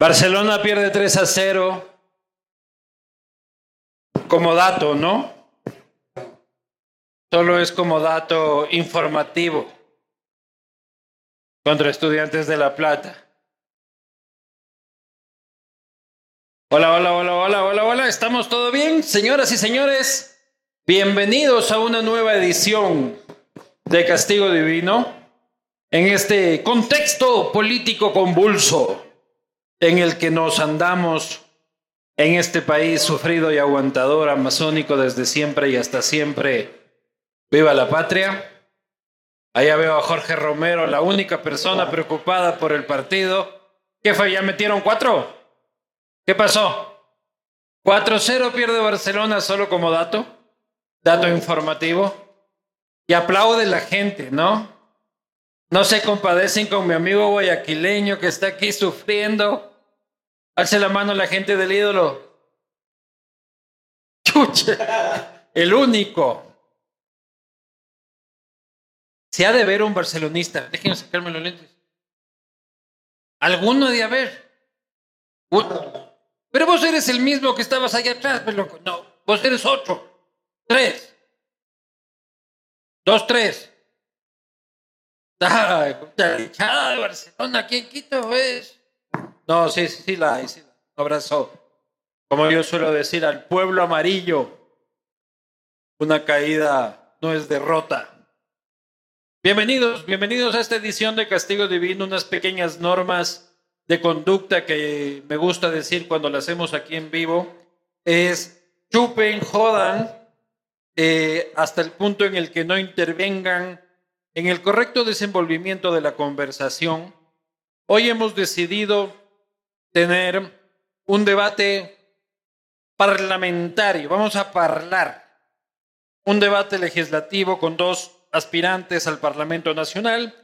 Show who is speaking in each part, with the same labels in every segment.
Speaker 1: Barcelona pierde 3 a 0. Como dato, ¿no? Solo es como dato informativo contra estudiantes de La Plata. Hola, hola, hola, hola, hola, hola. ¿Estamos todo bien? Señoras y señores, bienvenidos a una nueva edición de Castigo Divino en este contexto político convulso en el que nos andamos en este país sufrido y aguantador, amazónico desde siempre y hasta siempre. Viva la patria. Allá veo a Jorge Romero, la única persona preocupada por el partido. ¿Qué fue? ¿Ya metieron cuatro? ¿Qué pasó? 4-0 pierde Barcelona solo como dato, dato informativo. Y aplaude la gente, ¿no? No se compadecen con mi amigo guayaquileño que está aquí sufriendo. Alce la mano la gente del ídolo. Chucha, el único. Se ha de ver un barcelonista. Déjenme sacarme los lentes. Alguno de haber. Pero vos eres el mismo que estabas allá atrás, pues, loco. No, vos eres otro. Tres. Dos, tres. Ay, la hinchada de Barcelona aquí en Quito es. No, sí, sí, sí la sí. Abrazo. Como yo suelo decir, al pueblo amarillo. Una caída no es derrota. Bienvenidos, bienvenidos a esta edición de Castigo Divino, unas pequeñas normas de conducta que me gusta decir cuando la hacemos aquí en vivo es chupen, jodan, eh, hasta el punto en el que no intervengan en el correcto desenvolvimiento de la conversación. Hoy hemos decidido tener un debate parlamentario, vamos a hablar, un debate legislativo con dos aspirantes al Parlamento Nacional,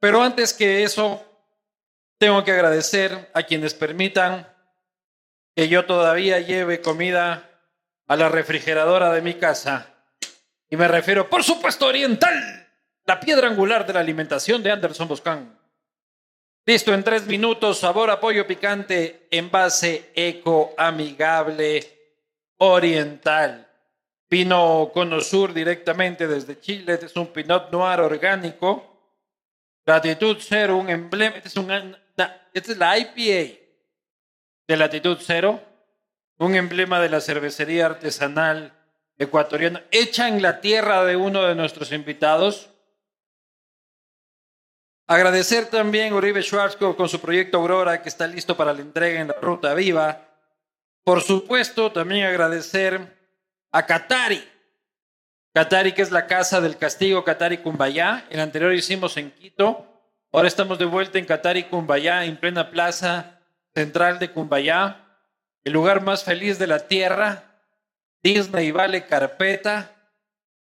Speaker 1: pero antes que eso, tengo que agradecer a quienes permitan que yo todavía lleve comida a la refrigeradora de mi casa. Y me refiero, por supuesto, Oriental, la piedra angular de la alimentación de Anderson Boscan. Listo, en tres minutos, sabor a pollo picante, envase eco, amigable, oriental. Pino Cono Sur directamente desde Chile, este es un Pinot Noir orgánico. Latitud cero, un emblema, este es un esta es la IPA de latitud cero, un emblema de la cervecería artesanal ecuatoriana, hecha en la tierra de uno de nuestros invitados. Agradecer también a Uribe Schwarzkopf con su proyecto Aurora, que está listo para la entrega en la Ruta Viva. Por supuesto, también agradecer a Katari. Katari, que es la casa del castigo Katari Cumbayá. El anterior hicimos en Quito. Ahora estamos de vuelta en Qatar y Cumbayá, en plena plaza central de Cumbayá, el lugar más feliz de la tierra. Disney vale carpeta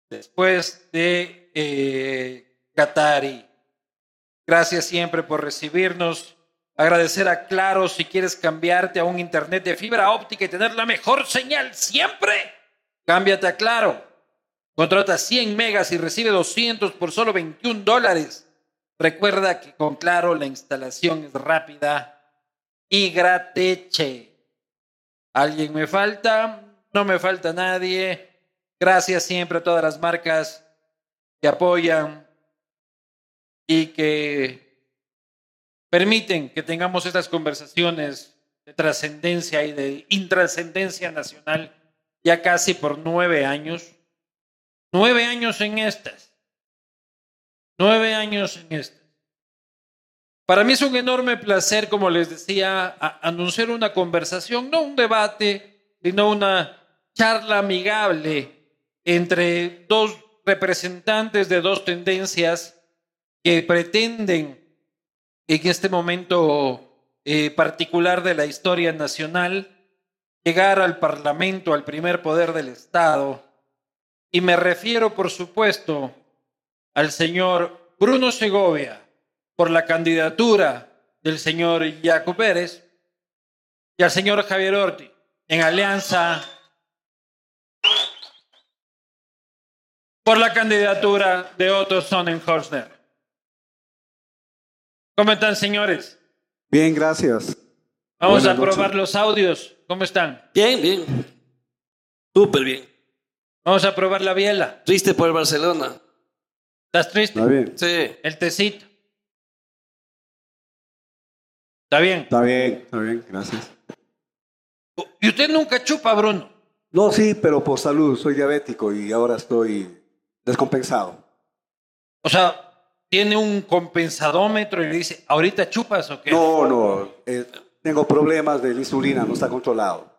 Speaker 1: después de eh, Qatari. Gracias siempre por recibirnos. Agradecer a Claro si quieres cambiarte a un internet de fibra óptica y tener la mejor señal siempre. Cámbiate a Claro. Contrata 100 megas y recibe 200 por solo 21 dólares. Recuerda que con Claro la instalación es rápida y grateche. ¿Alguien me falta? No me falta nadie. Gracias siempre a todas las marcas que apoyan y que permiten que tengamos estas conversaciones de trascendencia y de intrascendencia nacional ya casi por nueve años. Nueve años en estas. Nueve años en esto. Para mí es un enorme placer, como les decía, anunciar una conversación, no un debate, sino una charla amigable entre dos representantes de dos tendencias que pretenden en este momento eh, particular de la historia nacional llegar al Parlamento, al primer poder del Estado. Y me refiero, por supuesto, al señor Bruno Segovia por la candidatura del señor Jaco Pérez y al señor Javier Orti en alianza por la candidatura de Otto Sonnenhorstner. ¿Cómo están, señores?
Speaker 2: Bien, gracias.
Speaker 1: Vamos a probar los audios. ¿Cómo están?
Speaker 3: Bien, bien. Súper bien.
Speaker 1: Vamos a probar la biela.
Speaker 3: Triste por el Barcelona.
Speaker 1: ¿Estás triste?
Speaker 2: Está bien.
Speaker 3: Sí.
Speaker 1: El tecito. ¿Está bien?
Speaker 2: Está bien, está bien, gracias.
Speaker 1: ¿Y usted nunca chupa, Bruno?
Speaker 2: No, sí, pero por salud, soy diabético y ahora estoy descompensado.
Speaker 1: O sea, tiene un compensadómetro y le dice, ¿ahorita chupas o qué?
Speaker 2: No, no, eh, tengo problemas de la insulina, no está controlado.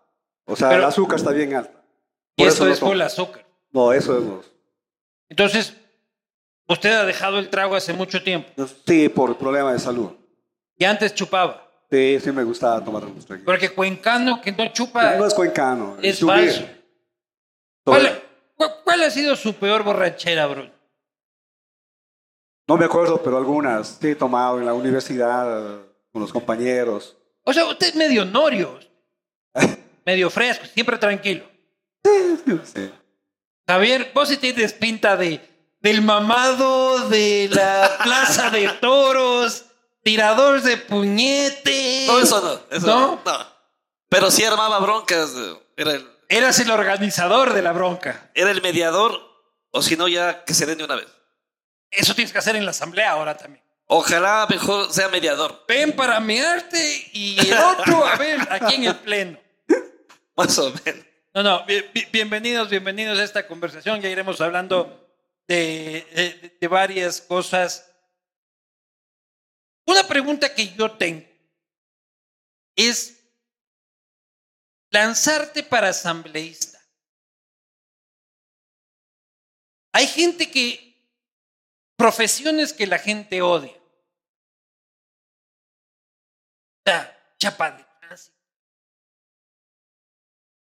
Speaker 2: O sea,
Speaker 1: Pero-
Speaker 2: el azúcar está bien alta.
Speaker 1: y eso
Speaker 2: no
Speaker 1: es por el azúcar.
Speaker 2: No, eso es... no.
Speaker 1: Entonces, usted ha dejado el trago hace mucho tiempo.
Speaker 2: Sí, por problemas de salud.
Speaker 1: Y antes chupaba.
Speaker 2: Sí, sí me gustaba tomar unos traguitos.
Speaker 1: Porque cuencano que no chupa
Speaker 2: No es cuencano.
Speaker 1: es
Speaker 2: subir.
Speaker 1: falso. ¿Cuál, cu- cuál ha sido su peor borrachera, Bruno?
Speaker 2: No me acuerdo, pero algunas sí he tomado en la universidad con los compañeros.
Speaker 1: O sea, usted es medio norio, medio fresco, siempre tranquilo.
Speaker 2: Sí.
Speaker 1: Javier, vos sí tienes pinta de del mamado de la plaza de toros, tirador de puñete.
Speaker 3: No, eso no. Eso
Speaker 1: ¿No?
Speaker 3: no. Pero sí armaba broncas. Era el,
Speaker 1: Eras el organizador de la bronca.
Speaker 3: era el mediador, o si no, ya que se den de una vez.
Speaker 1: Eso tienes que hacer en la asamblea ahora también.
Speaker 3: Ojalá mejor sea mediador.
Speaker 1: Ven para mearte y el otro, a ver, aquí en el pleno.
Speaker 3: Más o menos.
Speaker 1: No, no, bi- bi- bienvenidos, bienvenidos a esta conversación. Ya iremos hablando de, de- de varias cosas. Una pregunta que yo tengo es lanzarte para asambleísta. Hay gente que, profesiones que la gente odia. Chapa de tránsito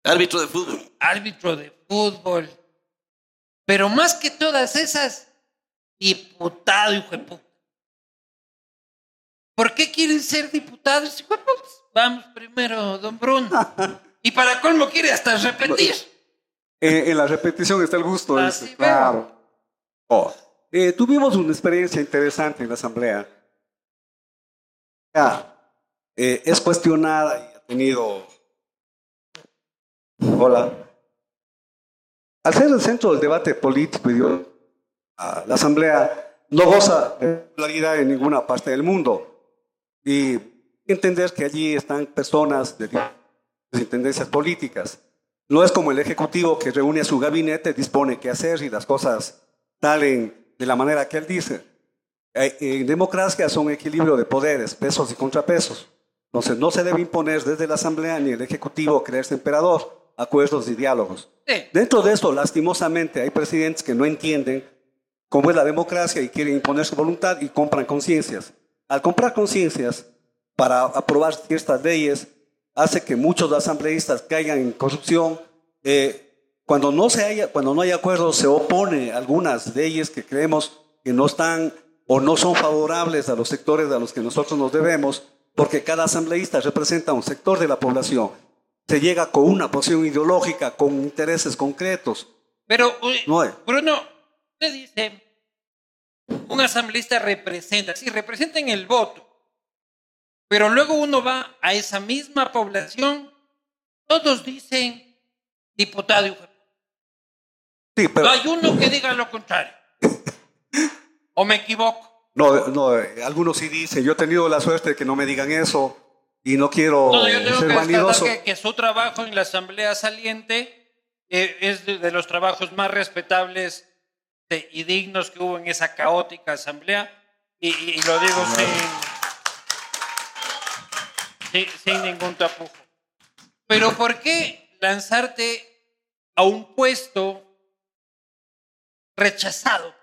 Speaker 3: Árbitro de fútbol.
Speaker 1: árbitro de fútbol. Pero más que todas esas, diputado, hijo de puta. ¿Por qué quieren ser diputados? Vamos primero, don Bruno. Y para colmo quiere hasta repetir.
Speaker 2: En, en la repetición está el gusto.
Speaker 1: Así
Speaker 2: dice, claro. Oh, eh, tuvimos una experiencia interesante en la asamblea. Eh, es cuestionada y ha tenido. Hola. Al ser el centro del debate político, ideológico, ah, la asamblea no goza de popularidad en ninguna parte del mundo. Y entender que allí están personas de diferentes tendencias políticas. No es como el Ejecutivo que reúne a su gabinete, dispone qué hacer y las cosas salen de la manera que él dice. Eh, En democracia son equilibrio de poderes, pesos y contrapesos. Entonces no se debe imponer desde la Asamblea ni el Ejecutivo creerse emperador, acuerdos y diálogos.
Speaker 1: Sí.
Speaker 2: Dentro de esto, lastimosamente, hay presidentes que no entienden cómo es la democracia y quieren imponer su voluntad y compran conciencias. Al comprar conciencias para aprobar ciertas leyes, hace que muchos asambleístas caigan en corrupción. Eh, cuando, no se haya, cuando no hay acuerdo, se opone a algunas leyes que creemos que no están o no son favorables a los sectores a los que nosotros nos debemos, porque cada asambleísta representa un sector de la población. Se llega con una posición ideológica, con intereses concretos.
Speaker 1: Pero,
Speaker 2: No.
Speaker 1: Bruno, usted dice, un asambleísta representa, sí, representa en el voto, pero luego uno va a esa misma población, todos dicen diputado. de
Speaker 2: Sí, pero
Speaker 1: No hay uno que diga lo contrario. ¿O me equivoco?
Speaker 2: no, no, eh, algunos sí dicen, yo he tenido la suerte de que no me digan eso y no quiero
Speaker 1: No, yo tengo
Speaker 2: ser
Speaker 1: que
Speaker 2: vanidoso.
Speaker 1: que, que su trabajo en la Asamblea Saliente eh, es de, de los trabajos más respetables de- y dignos que hubo en esa caótica Asamblea. Y, y- y lo digo sin, sin, sin ningún tapujo. Pero ¿por qué lanzarte a un puesto rechazado?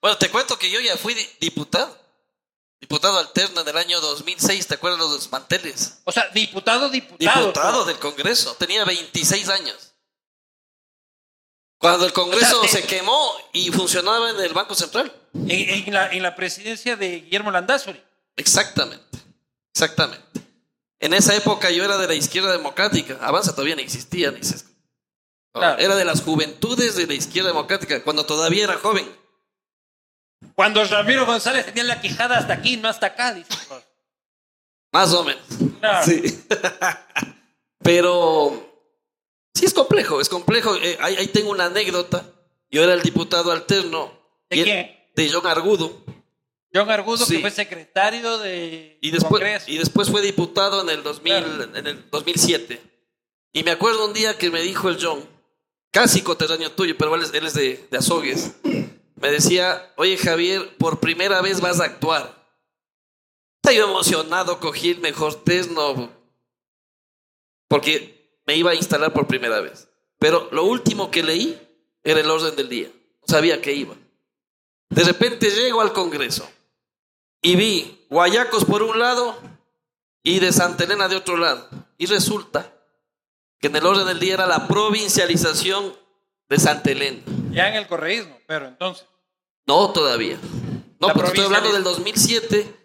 Speaker 3: Bueno, te cuento que yo ya fui di- diputado. Diputado alterno en el año 2006, ¿te acuerdas de los manteles?
Speaker 1: O sea, diputado, diputado.
Speaker 3: Diputado del Congreso, tenía 26 años. Cuando el Congreso
Speaker 1: O sea,
Speaker 3: se
Speaker 1: eh,
Speaker 3: quemó y funcionaba en el Banco Central.
Speaker 1: En, en la, en la presidencia de Guillermo Landázuri.
Speaker 3: Exactamente, exactamente. En esa época yo era de la izquierda democrática. Avanza todavía no existía, ni se-
Speaker 1: Claro.
Speaker 3: Era de las juventudes de la izquierda democrática, cuando todavía era joven.
Speaker 1: Cuando Ramiro González tenía la quijada hasta aquí, no hasta acá, dice.
Speaker 3: Más o menos.
Speaker 1: Claro.
Speaker 3: Sí. Pero sí es complejo, es complejo. Eh, ahí, ahí tengo una anécdota. Yo era el diputado alterno.
Speaker 1: ¿De quién?
Speaker 3: De John Argudo.
Speaker 1: John Argudo,
Speaker 3: Sí.
Speaker 1: que fue secretario de
Speaker 3: Y después,
Speaker 1: Congreso.
Speaker 3: y después fue diputado en el, 2000,
Speaker 1: Claro.
Speaker 3: en el 2007. Y me acuerdo un día que me dijo el John, casi coterráneo tuyo, pero él es, él es de, de Azogues. Me decía, oye Javier, por primera vez vas a actuar. Estaba yo emocionado, cogí el mejor terno, porque me iba a instalar por primera vez. Pero lo último que leí era el orden del día. No sabía que iba. De repente llego al Congreso y vi Guayacos por un lado y de Santa Elena de otro lado. Y resulta que en el orden del día era la provincialización de Santa Elena.
Speaker 1: Ya en el correísmo, pero entonces.
Speaker 3: No todavía. No,
Speaker 1: La
Speaker 3: porque estoy hablando del 2007.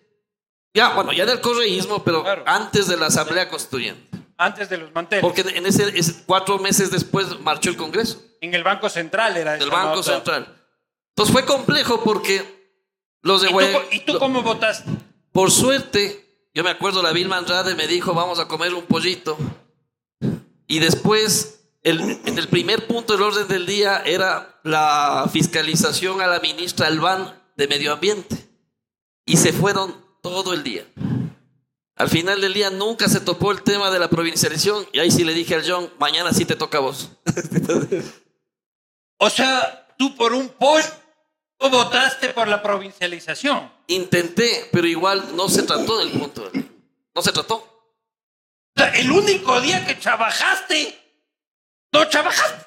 Speaker 3: Ya, bueno, ya del correísmo, pero
Speaker 1: Claro.
Speaker 3: antes de la Asamblea Constituyente.
Speaker 1: Antes de los manteles.
Speaker 3: Porque en ese, ese- cuatro meses después marchó el Congreso,
Speaker 1: En el Banco Central era
Speaker 3: del
Speaker 1: esa
Speaker 3: Banco
Speaker 1: nota.
Speaker 3: Central. Entonces fue complejo porque los de
Speaker 1: ¿Y tú,
Speaker 3: Guaya-
Speaker 1: ¿Y tú cómo votaste?
Speaker 3: Por suerte, yo me acuerdo, la Vilma Andrade me dijo, vamos a comer un pollito. Y después, el- en el primer punto del orden del día era la fiscalización a la ministra Albán de Medio Ambiente. Y se fueron todo el día. Al final del día nunca se topó el tema de la provincialización. Y ahí sí le dije al John, mañana sí te toca a vos.
Speaker 1: O sea, tú por un pollo tú votaste por la provincialización.
Speaker 3: Intenté, pero igual no se trató del punto. No se trató.
Speaker 1: El único día que trabajaste, no trabajaste.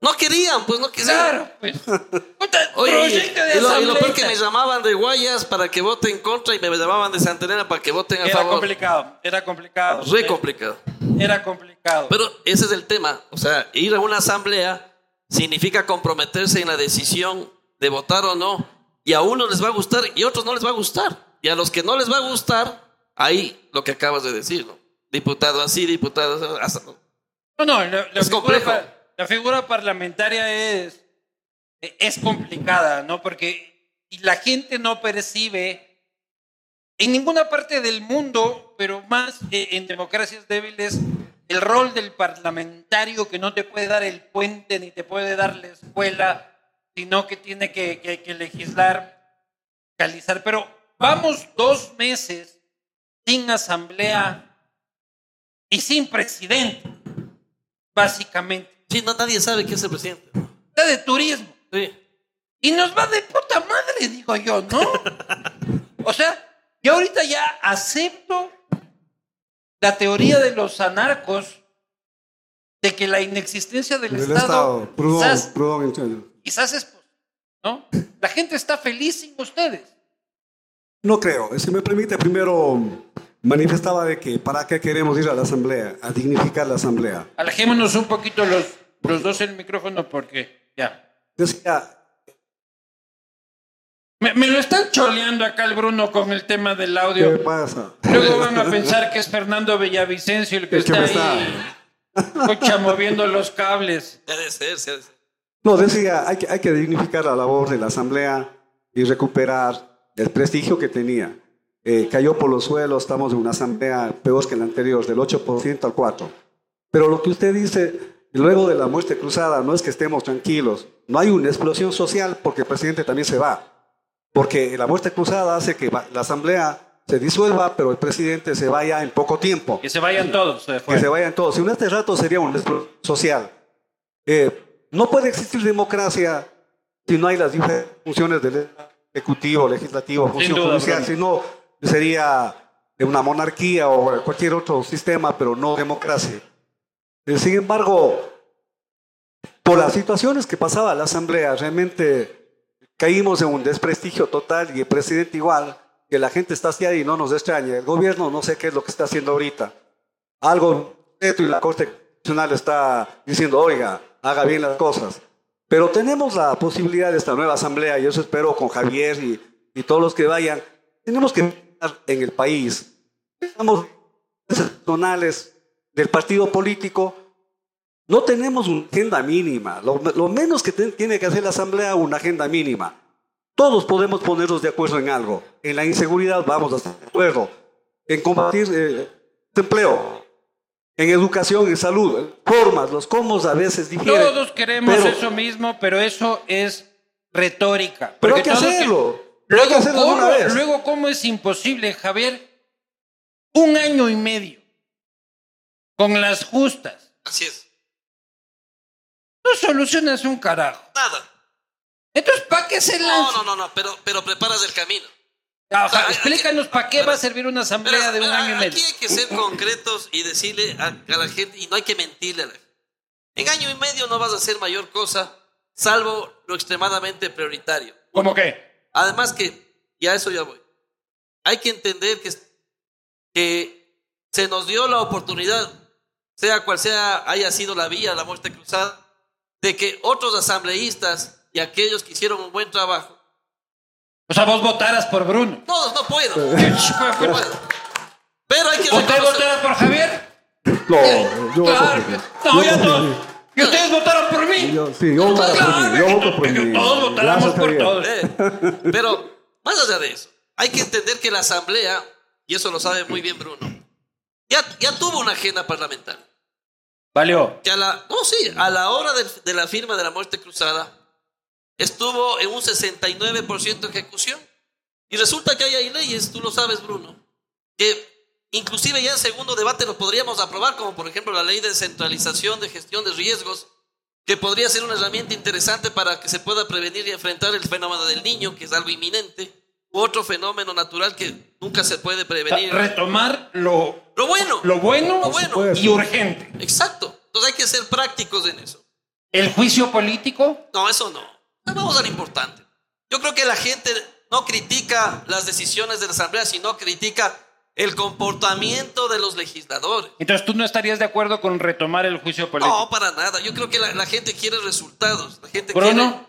Speaker 3: No querían, pues no querían.
Speaker 1: Claro, pues.
Speaker 3: Oye, y lo, y lo peor que me llamaban de Guayas para que voten en contra y me llamaban de Santa Elena para que voten a
Speaker 1: Era
Speaker 3: favor.
Speaker 1: complicado, era complicado.
Speaker 3: Re complicado.
Speaker 1: Era complicado.
Speaker 3: Pero ese es el tema. O sea, ir a una asamblea significa comprometerse en la decisión de votar o no. Y a unos les va a gustar y a otros no les va a gustar. Y a los que no les va a gustar, ahí lo que acabas de decir, ¿no? Diputado así, diputado así.
Speaker 1: No, no, la, la
Speaker 3: Es
Speaker 1: figura,
Speaker 3: complejo.
Speaker 1: la figura parlamentaria es, es complicada, ¿no? Porque la gente no percibe en ninguna parte del mundo, pero más eh, en democracias débiles, el rol del parlamentario que no te puede dar el puente ni te puede dar la escuela, sino que tiene que, que- que legislar, calizar. Pero vamos dos meses sin asamblea y sin presidente, básicamente.
Speaker 3: Sí, no, nadie sabe quién es el presidente.
Speaker 1: Está de turismo.
Speaker 3: Sí.
Speaker 1: Y nos va de puta madre, digo yo, ¿no? o sea, yo ahorita ya acepto la teoría de los anarcos de que la inexistencia del,
Speaker 2: Del
Speaker 1: Estado,
Speaker 2: Estado. Perdón, entiendo.
Speaker 1: Quizás es, pos- ¿no? La gente está feliz sin ustedes.
Speaker 2: No creo. Si me permite, primero manifestaba de que para qué queremos ir a la asamblea, a dignificar la asamblea.
Speaker 1: Alejémonos un poquito los, los dos el micrófono porque ya.
Speaker 2: Decía,
Speaker 1: Me, me lo están choleando acá el Bruno con el tema del
Speaker 2: ¿qué
Speaker 1: audio.
Speaker 2: pasa?
Speaker 1: Luego van a pensar que es Fernando Villavicencio el que
Speaker 2: El que
Speaker 1: está
Speaker 2: me está-
Speaker 1: ahí, escucha, moviendo los cables.
Speaker 3: Ha de ser, sí ha de ser.
Speaker 2: No, decía, hay que, hay que dignificar la labor de la asamblea y recuperar el prestigio que tenía. Eh, cayó por los suelos, estamos en una asamblea peor que la anterior, del 8% al 4%. Pero lo que usted dice, luego de la muerte cruzada, no es que estemos tranquilos. No hay una explosión social porque el presidente también se va. Porque la muerte cruzada hace que la asamblea se disuelva, pero el presidente se vaya en poco tiempo.
Speaker 1: Que se vayan todos. se.
Speaker 2: Que se vayan todos. Si en este rato sería un explosión social. Eh, no puede existir democracia si no hay las diferentes funciones del ejecutivo, legislativo, función
Speaker 1: duda,
Speaker 2: judicial. Si no, sería una monarquía o cualquier otro sistema, pero no democracia. Eh, sin embargo, por las situaciones que pasaba la Asamblea, realmente caímos en un desprestigio total y el presidente igual. que la gente está haciendo y no nos extrañe. El gobierno no sé qué es lo que está haciendo ahorita. Algo, y la Corte Constitucional está diciendo, oiga, haga bien las cosas. Pero tenemos la posibilidad de esta nueva asamblea, y eso espero con Javier y, y todos los que vayan, tenemos que estar en el país. Estamos personales del partido político, no tenemos una agenda mínima. Lo, menos que tiene que hacer la asamblea una agenda mínima. Todos podemos ponernos de acuerdo en algo. En la inseguridad vamos a estar de acuerdo. En combatir eh, el empleo, en educación, en salud, formas, los cómo a veces difieren.
Speaker 1: Todos queremos eso mismo, pero eso es retórica.
Speaker 2: Pero hay que hacerlo. luego, que hacerlo
Speaker 1: ¿cómo,
Speaker 2: una vez.
Speaker 1: luego, ¿cómo es imposible, Javier? Un año y medio con las justas.
Speaker 3: Así es.
Speaker 1: No solucionas un carajo.
Speaker 3: Nada.
Speaker 1: Entonces, ¿para qué se lanza?
Speaker 3: No, no, no, no, pero, pero preparas el camino.
Speaker 1: Ah, explícanos para qué va a servir una asamblea de un año y medio.
Speaker 3: Aquí hay que ser concretos y decirle a, la gente, y no hay que mentirle a la gente. En año y medio no vas a hacer mayor cosa, salvo lo extremadamente prioritario.
Speaker 1: ¿Cómo qué?
Speaker 3: Además que, y a eso ya voy, hay que entender que, que se nos dio la oportunidad, sea cual sea haya sido la vía, la muerte cruzada, de que otros asambleístas y aquellos que hicieron un buen trabajo.
Speaker 1: O sea, vos votaras por Bruno.
Speaker 3: No, no puedo. Pero hay que
Speaker 1: ¿Usted votará por Javier?
Speaker 2: No, yo
Speaker 1: claro. No, ya todos. ¿Y ustedes votaron por mí?
Speaker 2: Yo, sí, yo voto por mí. Yo voto por mí.
Speaker 1: Todos votáramos por todos.
Speaker 3: Eh, pero, más allá de eso, hay que entender que la Asamblea, y eso lo sabe muy bien Bruno, ya, ya tuvo una agenda parlamentaria.
Speaker 1: Valió.
Speaker 3: Que a la, no, sí, a la hora de, de la firma de la muerte cruzada, estuvo en un 69% de ejecución. Y resulta que hay leyes, tú lo sabes, Bruno, que inclusive ya en segundo debate lo podríamos aprobar, como por ejemplo la ley de centralización de gestión de riesgos, que podría ser una herramienta interesante para que se pueda prevenir y enfrentar el fenómeno del niño, que es algo inminente, u otro fenómeno natural que nunca se puede prevenir.
Speaker 1: Retomar lo,
Speaker 3: lo bueno.
Speaker 1: Lo bueno,
Speaker 3: lo bueno.
Speaker 1: y urgente.
Speaker 3: Exacto. Entonces hay que ser prácticos en eso.
Speaker 1: ¿El juicio político?
Speaker 3: No, eso no. Vamos a lo importante. Yo creo que la gente no critica las decisiones de la Asamblea, sino critica el comportamiento de los legisladores.
Speaker 1: Entonces, ¿tú no estarías de acuerdo con retomar el juicio político?
Speaker 3: No, para nada. Yo creo que la, la gente quiere resultados. La gente
Speaker 1: ¿Bruno?
Speaker 3: quiere...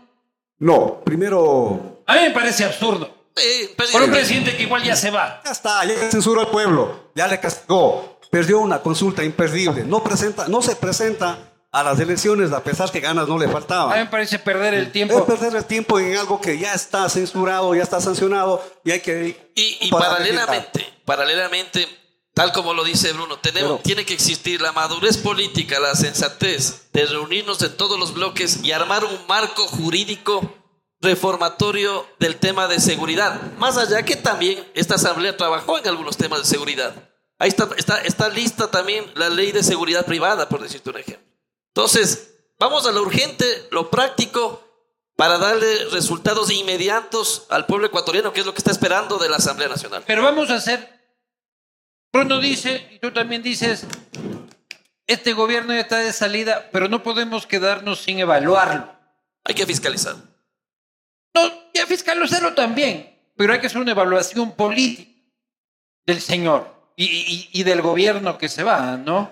Speaker 2: No, primero...
Speaker 1: A mí me parece absurdo.
Speaker 3: Sí,
Speaker 1: Por un presidente que igual ya se va.
Speaker 2: Ya está, ya censuró al pueblo, ya le castigó, perdió una consulta imperdible, no, presenta, no se presenta a las elecciones a pesar que ganas no le faltaban.
Speaker 1: A mí me parece perder el tiempo.
Speaker 2: Es perder el tiempo en algo que ya está censurado, ya está sancionado y hay que...
Speaker 3: Y, y paralelamente, paralelamente, tal como lo dice Bruno, tenemos,
Speaker 2: Pero-
Speaker 3: tiene que existir la madurez política, la sensatez de reunirnos en todos los bloques y armar un marco jurídico reformatorio del tema de seguridad. Más allá que también esta asamblea trabajó en algunos temas de seguridad. Ahí está, está, está lista también la ley de seguridad privada, por decirte un ejemplo. Entonces, vamos a lo urgente, lo práctico, para darle resultados inmediatos al pueblo ecuatoriano, que es lo que está esperando de la Asamblea Nacional.
Speaker 1: Pero vamos a hacer. Bruno dice, y tú también dices, este gobierno ya está de salida, pero no podemos quedarnos sin evaluarlo.
Speaker 3: Hay que fiscalizar.
Speaker 1: No, ya fiscalizarlo también, pero hay que hacer una evaluación política del señor y, y- y del gobierno que se va, ¿no?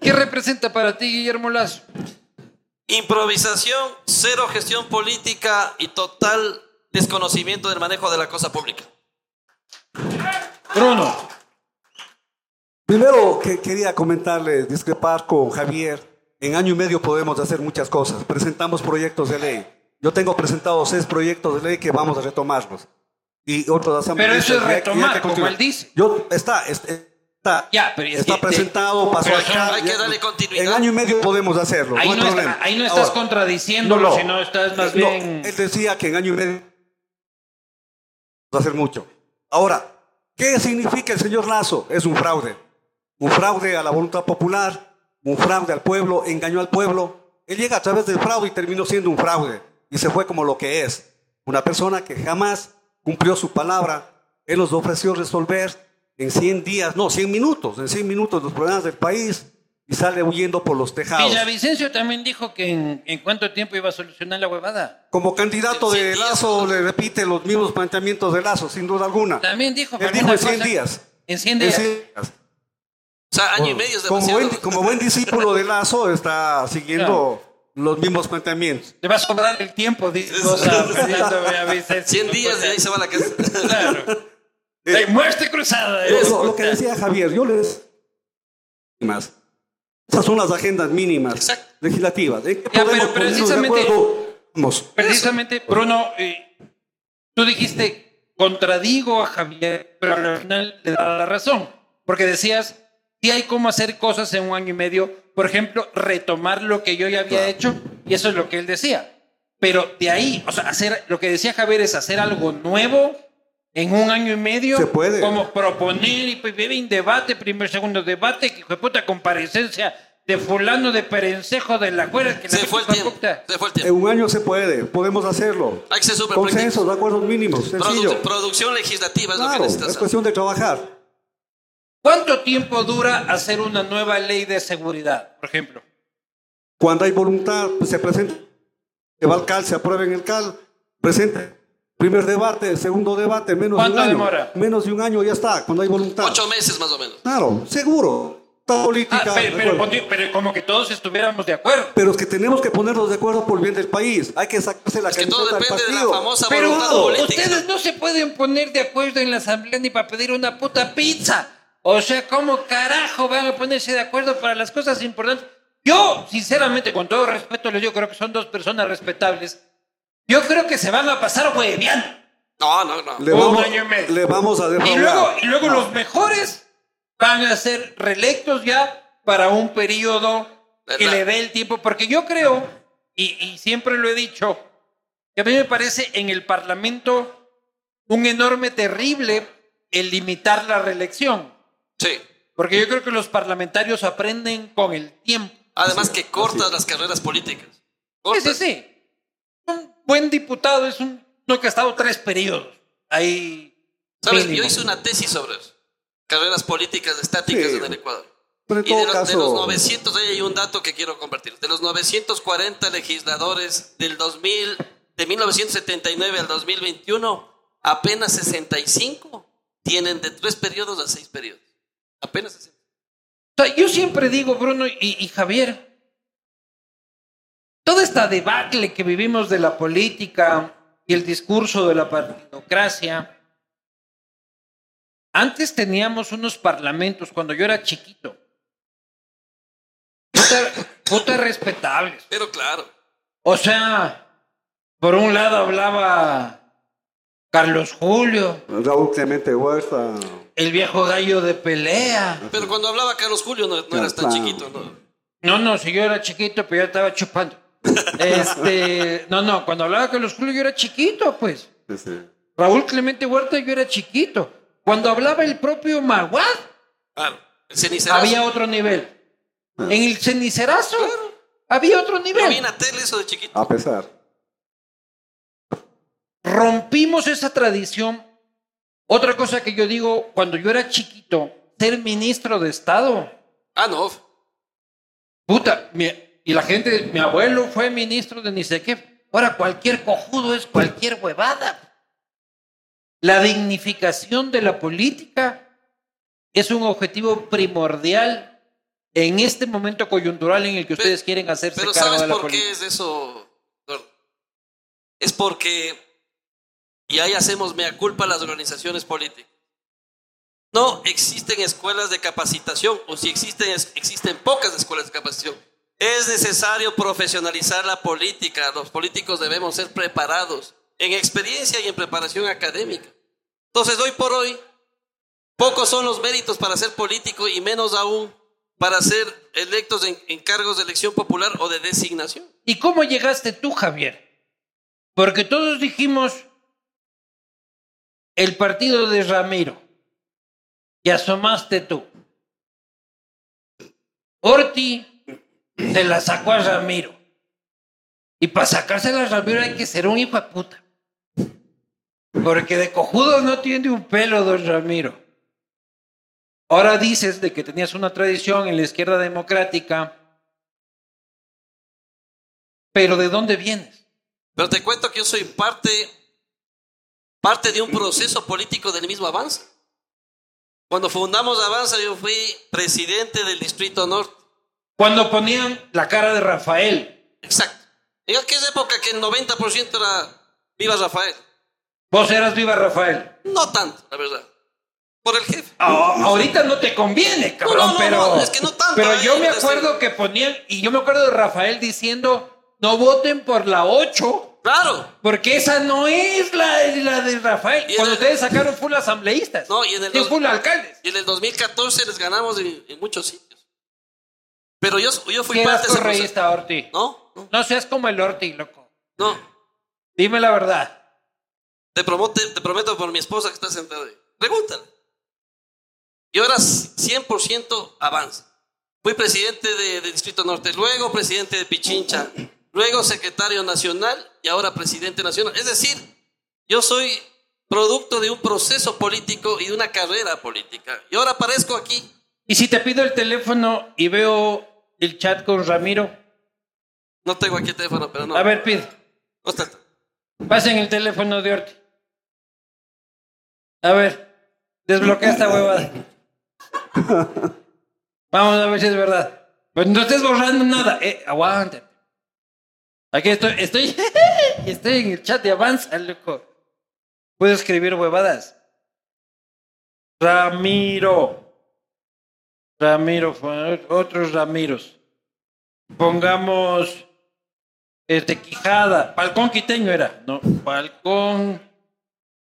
Speaker 1: ¿Qué representa para ti, Guillermo Lazo?
Speaker 3: Improvisación, cero gestión política y total desconocimiento del manejo de la cosa pública.
Speaker 1: Bruno,
Speaker 2: Primero que quería comentarle, discrepar con Javier, en año y medio podemos hacer muchas cosas. Presentamos proyectos de ley. Yo tengo presentados seis proyectos de ley que vamos a retomarlos. Y otros
Speaker 1: Pero eso es retomar,
Speaker 2: que
Speaker 1: como él dice.
Speaker 2: Yo, está, es- está,
Speaker 1: Ya, pero es
Speaker 2: está
Speaker 1: que te-
Speaker 2: presentado, pasó
Speaker 1: pero
Speaker 2: acá.
Speaker 3: hay que darle continuidad.
Speaker 2: En año y medio podemos hacerlo.
Speaker 1: ahí
Speaker 2: no
Speaker 1: no,
Speaker 2: problema.
Speaker 1: está- ahí no estás
Speaker 2: Ahora,
Speaker 1: contradiciéndolo, sino estás más
Speaker 2: no,
Speaker 1: bien...
Speaker 2: él decía que en año y medio vamos a hacer mucho. Ahora, ¿qué significa el señor Lazo? Es un fraude. Un fraude a la voluntad popular, un fraude al pueblo, engañó al pueblo. Él llega a través del fraude y terminó siendo un fraude. Y se fue como lo que es. Una persona que jamás cumplió su palabra. Él nos ofreció resolver en 100 días, no, 100 minutos, en 100 minutos los problemas del país. y sale huyendo por los tejados.
Speaker 1: Villavicencio también dijo que en, en cuánto tiempo iba a solucionar la huevada.
Speaker 2: Como candidato
Speaker 3: En 100
Speaker 2: de
Speaker 3: días,
Speaker 2: Lazo le repite los mismos planteamientos de Lazo, sin duda alguna.
Speaker 1: También dijo que
Speaker 2: Él dijo en 100
Speaker 1: cosa-
Speaker 2: días.
Speaker 1: En 100
Speaker 2: En
Speaker 1: días.
Speaker 2: 100 días.
Speaker 3: O sea, año y medio es
Speaker 2: Como buen, como buen discípulo de Lazo está siguiendo los mismos planteamientos.
Speaker 1: Te va a sobrar el tiempo, dice cosa Fernando Villavicencio.
Speaker 3: 100 días de ahí se va la casa.
Speaker 1: Claro. De muerte cruzada. ¿eh?
Speaker 2: lo- que decía Javier, yo les... Más. Esas son las agendas mínimas
Speaker 3: Exacto.
Speaker 2: legislativas. ¿En qué
Speaker 1: Ya, pero precisamente-?
Speaker 2: Vamos.
Speaker 1: Precisamente, Bruno, eh, tú dijiste, contradigo a Javier, pero al final le da la razón. Porque decías, sí hay cómo hacer cosas en un año y medio. Por ejemplo, retomar lo que yo ya había hecho, y eso es lo que él decía. Pero de ahí, o sea, hacer, lo que decía Javier es hacer algo nuevo en un año y medio.
Speaker 2: Se puede.
Speaker 1: Como proponer y pues, un debate, primer, segundo debate, que fue puta comparecencia de fulano de perencejo de la cuerda. Que la
Speaker 3: Se fue el tiempo. Se fue el
Speaker 2: En
Speaker 3: tiempo.
Speaker 2: un año se puede, podemos hacerlo.
Speaker 3: Hay que ser súper
Speaker 2: Consensos, acuerdos mínimos,
Speaker 3: Produ-
Speaker 2: sencillo.
Speaker 3: producción legislativa es lo que
Speaker 2: Claro, es cuestión de trabajar.
Speaker 1: ¿Cuánto tiempo dura hacer una nueva ley de seguridad, por ejemplo?
Speaker 2: Cuando hay voluntad, pues se presenta, se va al CAL, se aprueba en el CAL, presenta primer debate, segundo debate, menos de un
Speaker 1: ¿Cuánto
Speaker 2: año.
Speaker 1: demora?
Speaker 2: Menos de un año ya está, cuando hay voluntad.
Speaker 3: Ocho meses más o menos.
Speaker 2: Claro, seguro. Esta política.
Speaker 1: Ah, pero, pero, pero como que todos estuviéramos de acuerdo.
Speaker 2: Pero es que tenemos que ponernos de acuerdo por el bien del país. Hay que sacarse la
Speaker 3: Es que todo
Speaker 2: camiseta del
Speaker 3: depende de la
Speaker 2: partido.
Speaker 3: famosa
Speaker 1: Pero
Speaker 3: voluntad
Speaker 2: claro,
Speaker 3: política.
Speaker 1: ustedes no se pueden poner de acuerdo en la asamblea ni para pedir una puta pizza. O sea, ¿cómo carajo van a ponerse de acuerdo para las cosas importantes? Yo, sinceramente, con todo respeto, les digo, creo que son dos personas respetables. Yo creo que se van a pasar hueveando.
Speaker 3: No, no, no.
Speaker 2: Le vamos,
Speaker 1: año y medio.
Speaker 2: le vamos a
Speaker 1: Y
Speaker 2: defraudar.
Speaker 1: luego, y luego
Speaker 2: No.
Speaker 1: los mejores van a ser reelectos ya para un periodo que le dé el tiempo. Porque yo creo, y, y siempre lo he dicho, que a mí me parece en el Parlamento un enorme terrible el limitar la reelección.
Speaker 3: Sí.
Speaker 1: Porque yo creo que los parlamentarios aprenden con el tiempo.
Speaker 3: Además que cortas las carreras políticas.
Speaker 1: Sí, sí, sí. Buen diputado es un no que ha estado tres periodos. Ahí.
Speaker 3: ¿Sabes?
Speaker 1: mínimo.
Speaker 3: Yo hice una tesis sobre eso. Carreras políticas estáticas
Speaker 2: Sí.
Speaker 3: en el Ecuador.
Speaker 2: Pero en
Speaker 3: Y de, los-
Speaker 2: caso,
Speaker 3: de los 900, ahí hay un dato que quiero compartir. De los 940 legisladores del 2000, de 1979 al 2021, apenas 65 tienen de tres periodos a seis periodos. Apenas 60.
Speaker 1: O sea, yo siempre digo, Bruno y, y Javier, toda esta debacle que vivimos de la política y el discurso de la partidocracia, antes teníamos unos parlamentos cuando yo era chiquito, puta, puta respetables.
Speaker 3: Pero claro,
Speaker 1: O sea, por un lado hablaba Carlos Julio,
Speaker 2: Raúl Clemente Huerta.
Speaker 1: el viejo gallo de pelea.
Speaker 3: pero cuando hablaba Carlos Julio no, no eras tan
Speaker 2: Claro.
Speaker 3: chiquito, ¿no?
Speaker 1: No, no, si yo era chiquito, pero ya estaba chupando. Este, no, no, cuando hablaba con los Julio yo era chiquito, pues.
Speaker 2: Sí, sí.
Speaker 1: Raúl Clemente Huerta yo era chiquito. Cuando hablaba el propio Maguad.
Speaker 3: El cenicerazo.
Speaker 1: había otro nivel. En el cenicerazo había otro
Speaker 3: Yo vi
Speaker 1: nivel.
Speaker 3: en la tele eso de chiquito.
Speaker 2: A pesar.
Speaker 1: Rompimos esa tradición. Otra cosa que yo digo, cuando yo era chiquito, ser ministro de Estado.
Speaker 3: Ah, no.
Speaker 1: Puta, mi- y la gente, mi abuelo fue ministro de ni sé qué. Ahora cualquier cojudo es cualquier huevada. La dignificación de la política es un objetivo primordial en este momento coyuntural en el que ustedes quieren hacerse
Speaker 3: Pero
Speaker 1: cargo
Speaker 3: ¿sabes
Speaker 1: de la
Speaker 3: por qué es eso? Es porque, y ahí hacemos mea culpa a las organizaciones políticas. No existen escuelas de capacitación, o si existen, existen pocas escuelas de capacitación. Es necesario profesionalizar la política. Los políticos debemos ser preparados en experiencia y en preparación académica. Entonces, hoy por hoy, pocos son los méritos para ser político y menos aún para ser electos en, en cargos de elección popular o de designación.
Speaker 1: ¿Y cómo llegaste tú, Javier? Porque todos dijimos el partido de Ramiro. Y asomaste tú. Orti se la sacó a Ramiro. Y para sacársela a Ramiro hay que ser un hijo de puta. Porque de cojudos no tiene un pelo, don Ramiro. Ahora dices de que tenías una tradición en la izquierda democrática, pero ¿de dónde vienes?
Speaker 3: Pero te cuento que yo soy parte, parte de un proceso político del mismo Avanza. Cuando fundamos Avanza, yo fui presidente del Distrito Norte.
Speaker 1: Cuando ponían la cara de Rafael.
Speaker 3: Exacto. En aquella época que el 90% era Viva Rafael.
Speaker 1: Vos eras Viva Rafael.
Speaker 3: No tanto, la verdad. Por el jefe.
Speaker 1: Ah, ahorita no te conviene, cabrón,
Speaker 3: No, no, no,
Speaker 1: pero.
Speaker 3: no, es que no tanto,
Speaker 1: Pero
Speaker 3: eh,
Speaker 1: yo me acuerdo que ponían, y yo me acuerdo de Rafael diciendo: no voten por la 8,
Speaker 3: Claro.
Speaker 1: porque esa no es la, la de Rafael.
Speaker 3: Y
Speaker 1: Cuando
Speaker 3: el-
Speaker 1: ustedes sacaron full asambleístas.
Speaker 3: No, y en el dos-
Speaker 1: full alcaldes.
Speaker 3: Y en el 2014 les ganamos en, en muchos sitios. Pero yo, yo fui
Speaker 1: ¿Qué eras
Speaker 3: parte de ese proceso.
Speaker 1: Orti?
Speaker 3: ¿No? No.
Speaker 1: No seas como el Orti, loco.
Speaker 3: No.
Speaker 1: Dime la verdad.
Speaker 3: Te, promote- te prometo por mi esposa que está sentada ahí. Pregúntale. Yo era 100% avanza. Fui presidente de, de Distrito Norte, luego presidente de Pichincha, luego secretario nacional y ahora presidente nacional. Es decir, yo soy producto de un proceso político y de una carrera política. Y ahora aparezco aquí.
Speaker 1: Y si te pido el teléfono y veo el chat con Ramiro.
Speaker 3: No tengo aquí el teléfono, pero no.
Speaker 1: A ver, pide.
Speaker 3: No está.
Speaker 1: Pasen el teléfono de Orti. A ver, desbloquea esta huevada. Vamos a ver si es verdad. Pues no estés borrando nada. Eh, aguántate. Aquí estoy, estoy, estoy en el chat de Avanza, loco. Puedo escribir huevadas. Ramiro. Ramiro, otros Ramiros. Pongamos este Quijada, Balcón Quiteño era, no, Balcón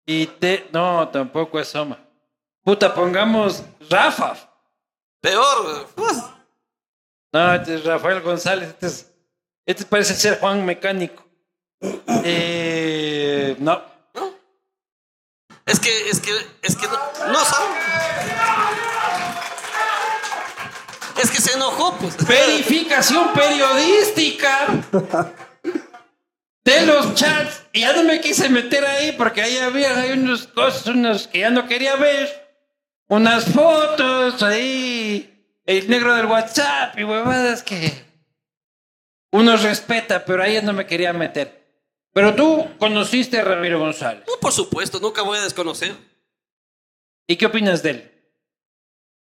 Speaker 1: Quite, no, tampoco es Soma. Puta, pongamos Rafa.
Speaker 3: Peor. uf.
Speaker 1: No, este es Rafael González, este, es- este parece ser Juan Mecánico. Eh, no,
Speaker 3: Es que, es que, es que no, no sabe. Que se enojó, pues.
Speaker 1: verificación periodística de los chats. Y ya no me quise meter ahí porque ahí había hay unas cosas, unas que ya no quería ver. Unas fotos ahí, el negro del WhatsApp y huevadas que uno respeta, pero ahí ya no me quería meter. Pero tú conociste a Ramiro González.
Speaker 3: No, por supuesto, nunca voy a desconocer.
Speaker 1: ¿Y qué opinas de él?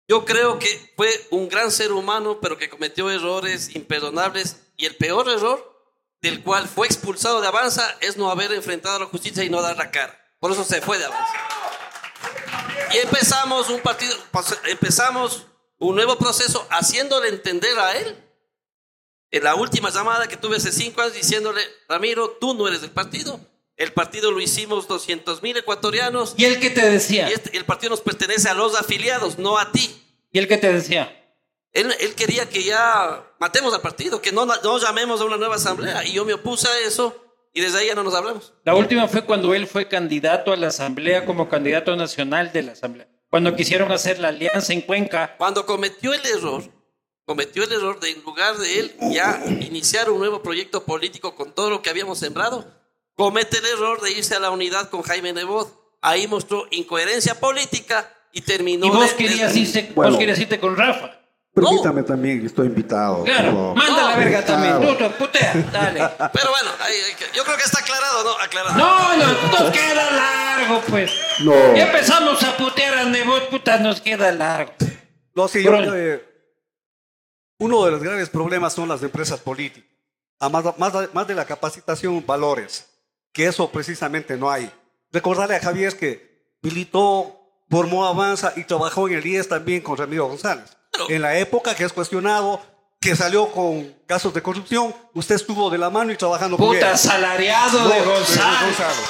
Speaker 3: Yo creo que fue un gran ser humano, pero que cometió errores imperdonables. Y el peor error del cual fue expulsado de Avanza es no haber enfrentado a la justicia y no dar la cara. Por eso se fue de Avanza. Y empezamos un partido, pas- empezamos un nuevo proceso haciéndole entender a él. En la última llamada que tuve hace cinco años diciéndole, Ramiro, tú no eres del partido. El partido lo hicimos 200 mil ecuatorianos
Speaker 1: ¿Y él qué te decía?
Speaker 3: y este- el partido nos pertenece a los afiliados, no a ti.
Speaker 1: ¿Y él qué te decía?
Speaker 3: Él, él quería que ya matemos al partido, que no, no llamemos a una nueva asamblea. Y yo me opuse a eso y desde ahí ya no nos hablamos.
Speaker 1: La última fue cuando él fue candidato a la Asamblea como candidato nacional de la Asamblea. Cuando quisieron hacer la alianza en Cuenca.
Speaker 3: Cuando cometió el error, cometió el error de en lugar de él ya iniciar un nuevo proyecto político con todo lo que habíamos sembrado, comete el error de irse a la unidad con Jaime Nebot. Ahí mostró incoherencia política y terminó.
Speaker 1: Y vos
Speaker 3: de-
Speaker 1: querías
Speaker 3: de-
Speaker 1: irse,
Speaker 2: Bueno.
Speaker 1: vos querías irte con Rafa.
Speaker 2: Permítame también, estoy invitado.
Speaker 1: Claro, manda
Speaker 3: No,
Speaker 1: la verga también. putea, dale.
Speaker 3: Pero bueno, que- yo creo que está aclarado, ¿no? Aclarado.
Speaker 1: No, no, nos queda largo, pues.
Speaker 2: No.
Speaker 1: Ya empezamos a putear a Nebot, puta, nos queda largo.
Speaker 2: No, sí, yo,
Speaker 1: Bruno.
Speaker 2: eh, uno de los grandes problemas son las empresas políticas. A más, más- más de la capacitación, valores, que eso precisamente no hay. Recordarle a Javier que militó, formó Avanza y trabajó en el IES también con Ramiro González. En la época que es cuestionado, que salió con casos de corrupción, usted estuvo de la mano y trabajando con él.
Speaker 1: Puta, salariado
Speaker 2: No,
Speaker 1: de González.
Speaker 2: González.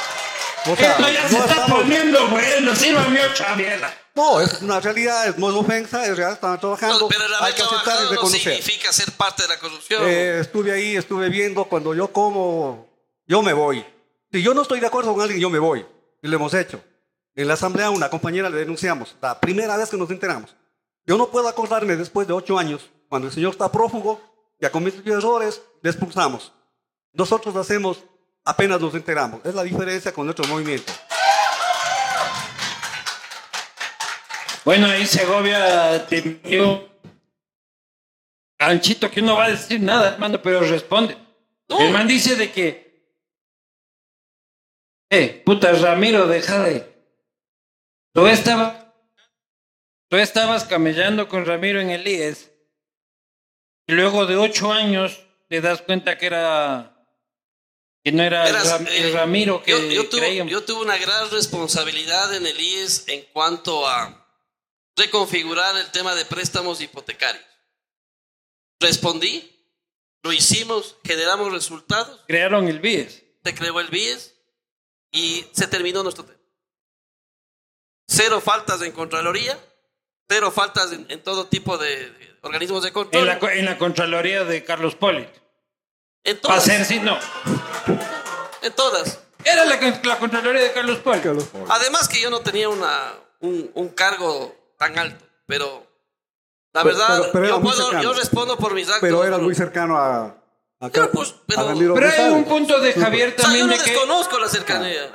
Speaker 2: O sea,
Speaker 1: Esto ya
Speaker 2: no
Speaker 1: se está
Speaker 2: estamos-
Speaker 1: poniendo bueno, sírvame otra mierda.
Speaker 2: No, es una realidad, es- no es ofensa, es real, estaban trabajando.
Speaker 3: No, pero el
Speaker 2: hay que aceptar y
Speaker 3: trabajado no
Speaker 2: reconocer.
Speaker 3: significa ser parte de la corrupción.
Speaker 2: Eh, estuve ahí, estuve viendo, cuando yo como, yo me voy. Si yo no estoy de acuerdo con alguien, yo me voy. Y lo hemos hecho. En la asamblea una compañera le denunciamos, la primera vez que nos enteramos. Yo no puedo acordarme después de ocho años, cuando el señor está prófugo, ya cometió errores, le expulsamos. Nosotros lo hacemos apenas nos enteramos. Es la diferencia con nuestro movimiento.
Speaker 1: Bueno, ahí Segovia te envió Anchito que no va a decir nada, hermano, pero responde.
Speaker 3: No.
Speaker 1: El man dice de que. Eh, puta Ramiro, deja de. Tú estabas. Tú estabas camellando con Ramiro en el IES. Y luego de ocho años te das cuenta que era. Que no era el
Speaker 3: eh,
Speaker 1: Ramiro que
Speaker 3: yo, yo tuve,
Speaker 1: creíamos.
Speaker 3: yo tuve una gran responsabilidad en el IES en cuanto a reconfigurar el tema de préstamos hipotecarios. Respondí, lo hicimos, generamos resultados,
Speaker 1: Crearon el BIES.
Speaker 3: se creó el BIES y se terminó nuestro tema. Cero faltas en Contraloría, cero faltas en, en todo tipo de, de organismos de control.
Speaker 1: En la, en la Contraloría de Carlos Polit.
Speaker 3: en
Speaker 1: Para
Speaker 3: todas.
Speaker 1: ser si no.
Speaker 3: En todas.
Speaker 1: Era la, la Contraloría de Carlos Polit.
Speaker 3: Además que yo no tenía una, un, un cargo tan alto, pero la
Speaker 2: Pero-
Speaker 3: verdad,
Speaker 2: pero- pero era
Speaker 3: yo, puedo- yo respondo por mis actos.
Speaker 2: Pero eras
Speaker 3: bro.
Speaker 2: muy cercano a,
Speaker 3: Pero, pues, pero-
Speaker 2: a Ramiro
Speaker 1: Pero hay un punto de Javier
Speaker 3: O sea, yo
Speaker 1: también
Speaker 3: no
Speaker 1: de que.
Speaker 3: desconozco la cercanía.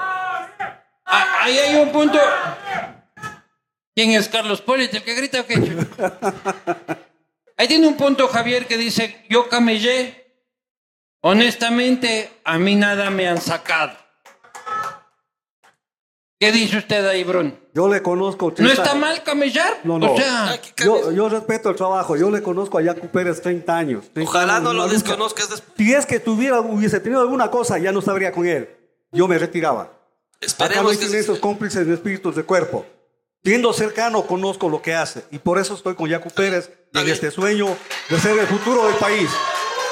Speaker 1: Ah, Ahí hay un punto. ¿Quién es Carlos Polit? ¿El que grita o qué? Ahí tiene un punto Javier que dice: Yo camellé. Honestamente, a mí nada me han sacado. ¿Qué dice usted ahí, Brun?
Speaker 2: Yo le conozco.
Speaker 1: ¿No
Speaker 2: 30
Speaker 1: está mal camellar?
Speaker 2: No, no.
Speaker 1: O sea,
Speaker 2: Yo, yo respeto el trabajo. Yo le conozco a Yacu Pérez 30 años. 30
Speaker 3: Ojalá
Speaker 2: años
Speaker 3: no lo desconozcas después.
Speaker 2: Si es que tuviera, hubiese tenido alguna cosa, ya no estaría con él. Yo me retiraba. Acá no
Speaker 3: Esperemos que
Speaker 2: silencios cómplices ni espíritus de cuerpo. Siendo cercano, conozco lo que hace. Y por eso estoy con Yacu Pérez en este sueño de ser el futuro del país.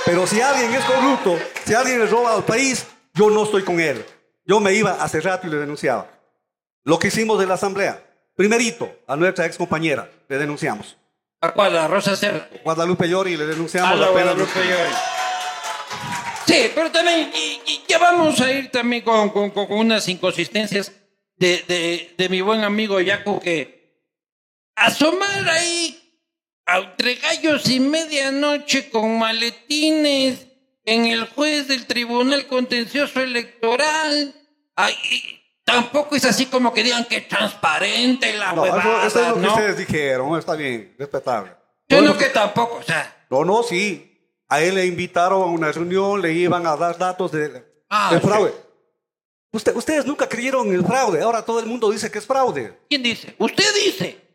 Speaker 2: Pero si alguien es corrupto, si alguien le roba al país, yo no estoy con él. Yo me iba hace rato y le denunciaba. Lo que hicimos de la asamblea. Primerito, a nuestra ex compañera, le denunciamos.
Speaker 1: ¿a cuál? ¿A Rosa Cerda?
Speaker 2: Guadalupe Llori, le denunciamos
Speaker 1: A la
Speaker 2: apenas-
Speaker 1: Guadalupe Llori. Sí, pero también y- y ya vamos a ir también con, con- con unas inconsistencias de, de- de mi buen amigo Yaco que asomar ahí a- entre gallos y medianoche con maletines en el juez del Tribunal Contencioso Electoral. Ay, tampoco es así como que digan que transparente la
Speaker 2: No, eso,
Speaker 1: huevada,
Speaker 2: eso es lo que
Speaker 1: ¿no?
Speaker 2: ustedes dijeron, está bien, respetable.
Speaker 1: Yo
Speaker 2: No,
Speaker 1: no que tampoco, o sea.
Speaker 2: No, no, sí. A él le invitaron a una reunión, le iban a dar datos de,
Speaker 1: Ah,
Speaker 2: del
Speaker 1: sí.
Speaker 2: fraude. Usted- ustedes nunca creyeron en el fraude, ahora todo el mundo dice que es fraude.
Speaker 1: ¿Quién dice? Usted dice.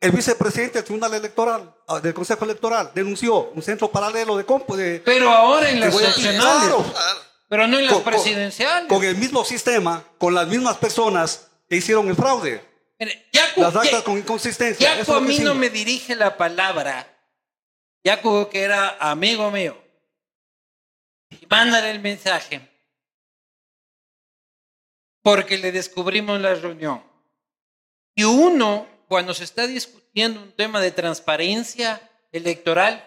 Speaker 2: El vicepresidente del Tribunal Electoral, ah, del Consejo Electoral, denunció un centro paralelo de compu de...
Speaker 1: Pero ahora en las seccionales. Pero no en las
Speaker 2: con-
Speaker 1: presidenciales.
Speaker 2: Con el mismo sistema, con las mismas personas que hicieron el fraude.
Speaker 1: Mire, Yacu,
Speaker 2: Las actas
Speaker 1: ya-
Speaker 2: con inconsistencia.
Speaker 1: Yacu a mí no me dirige la palabra. Yacu, que era amigo mío. Y mándale el mensaje. Porque le descubrimos la reunión. Y uno, cuando se está discutiendo un tema de transparencia electoral,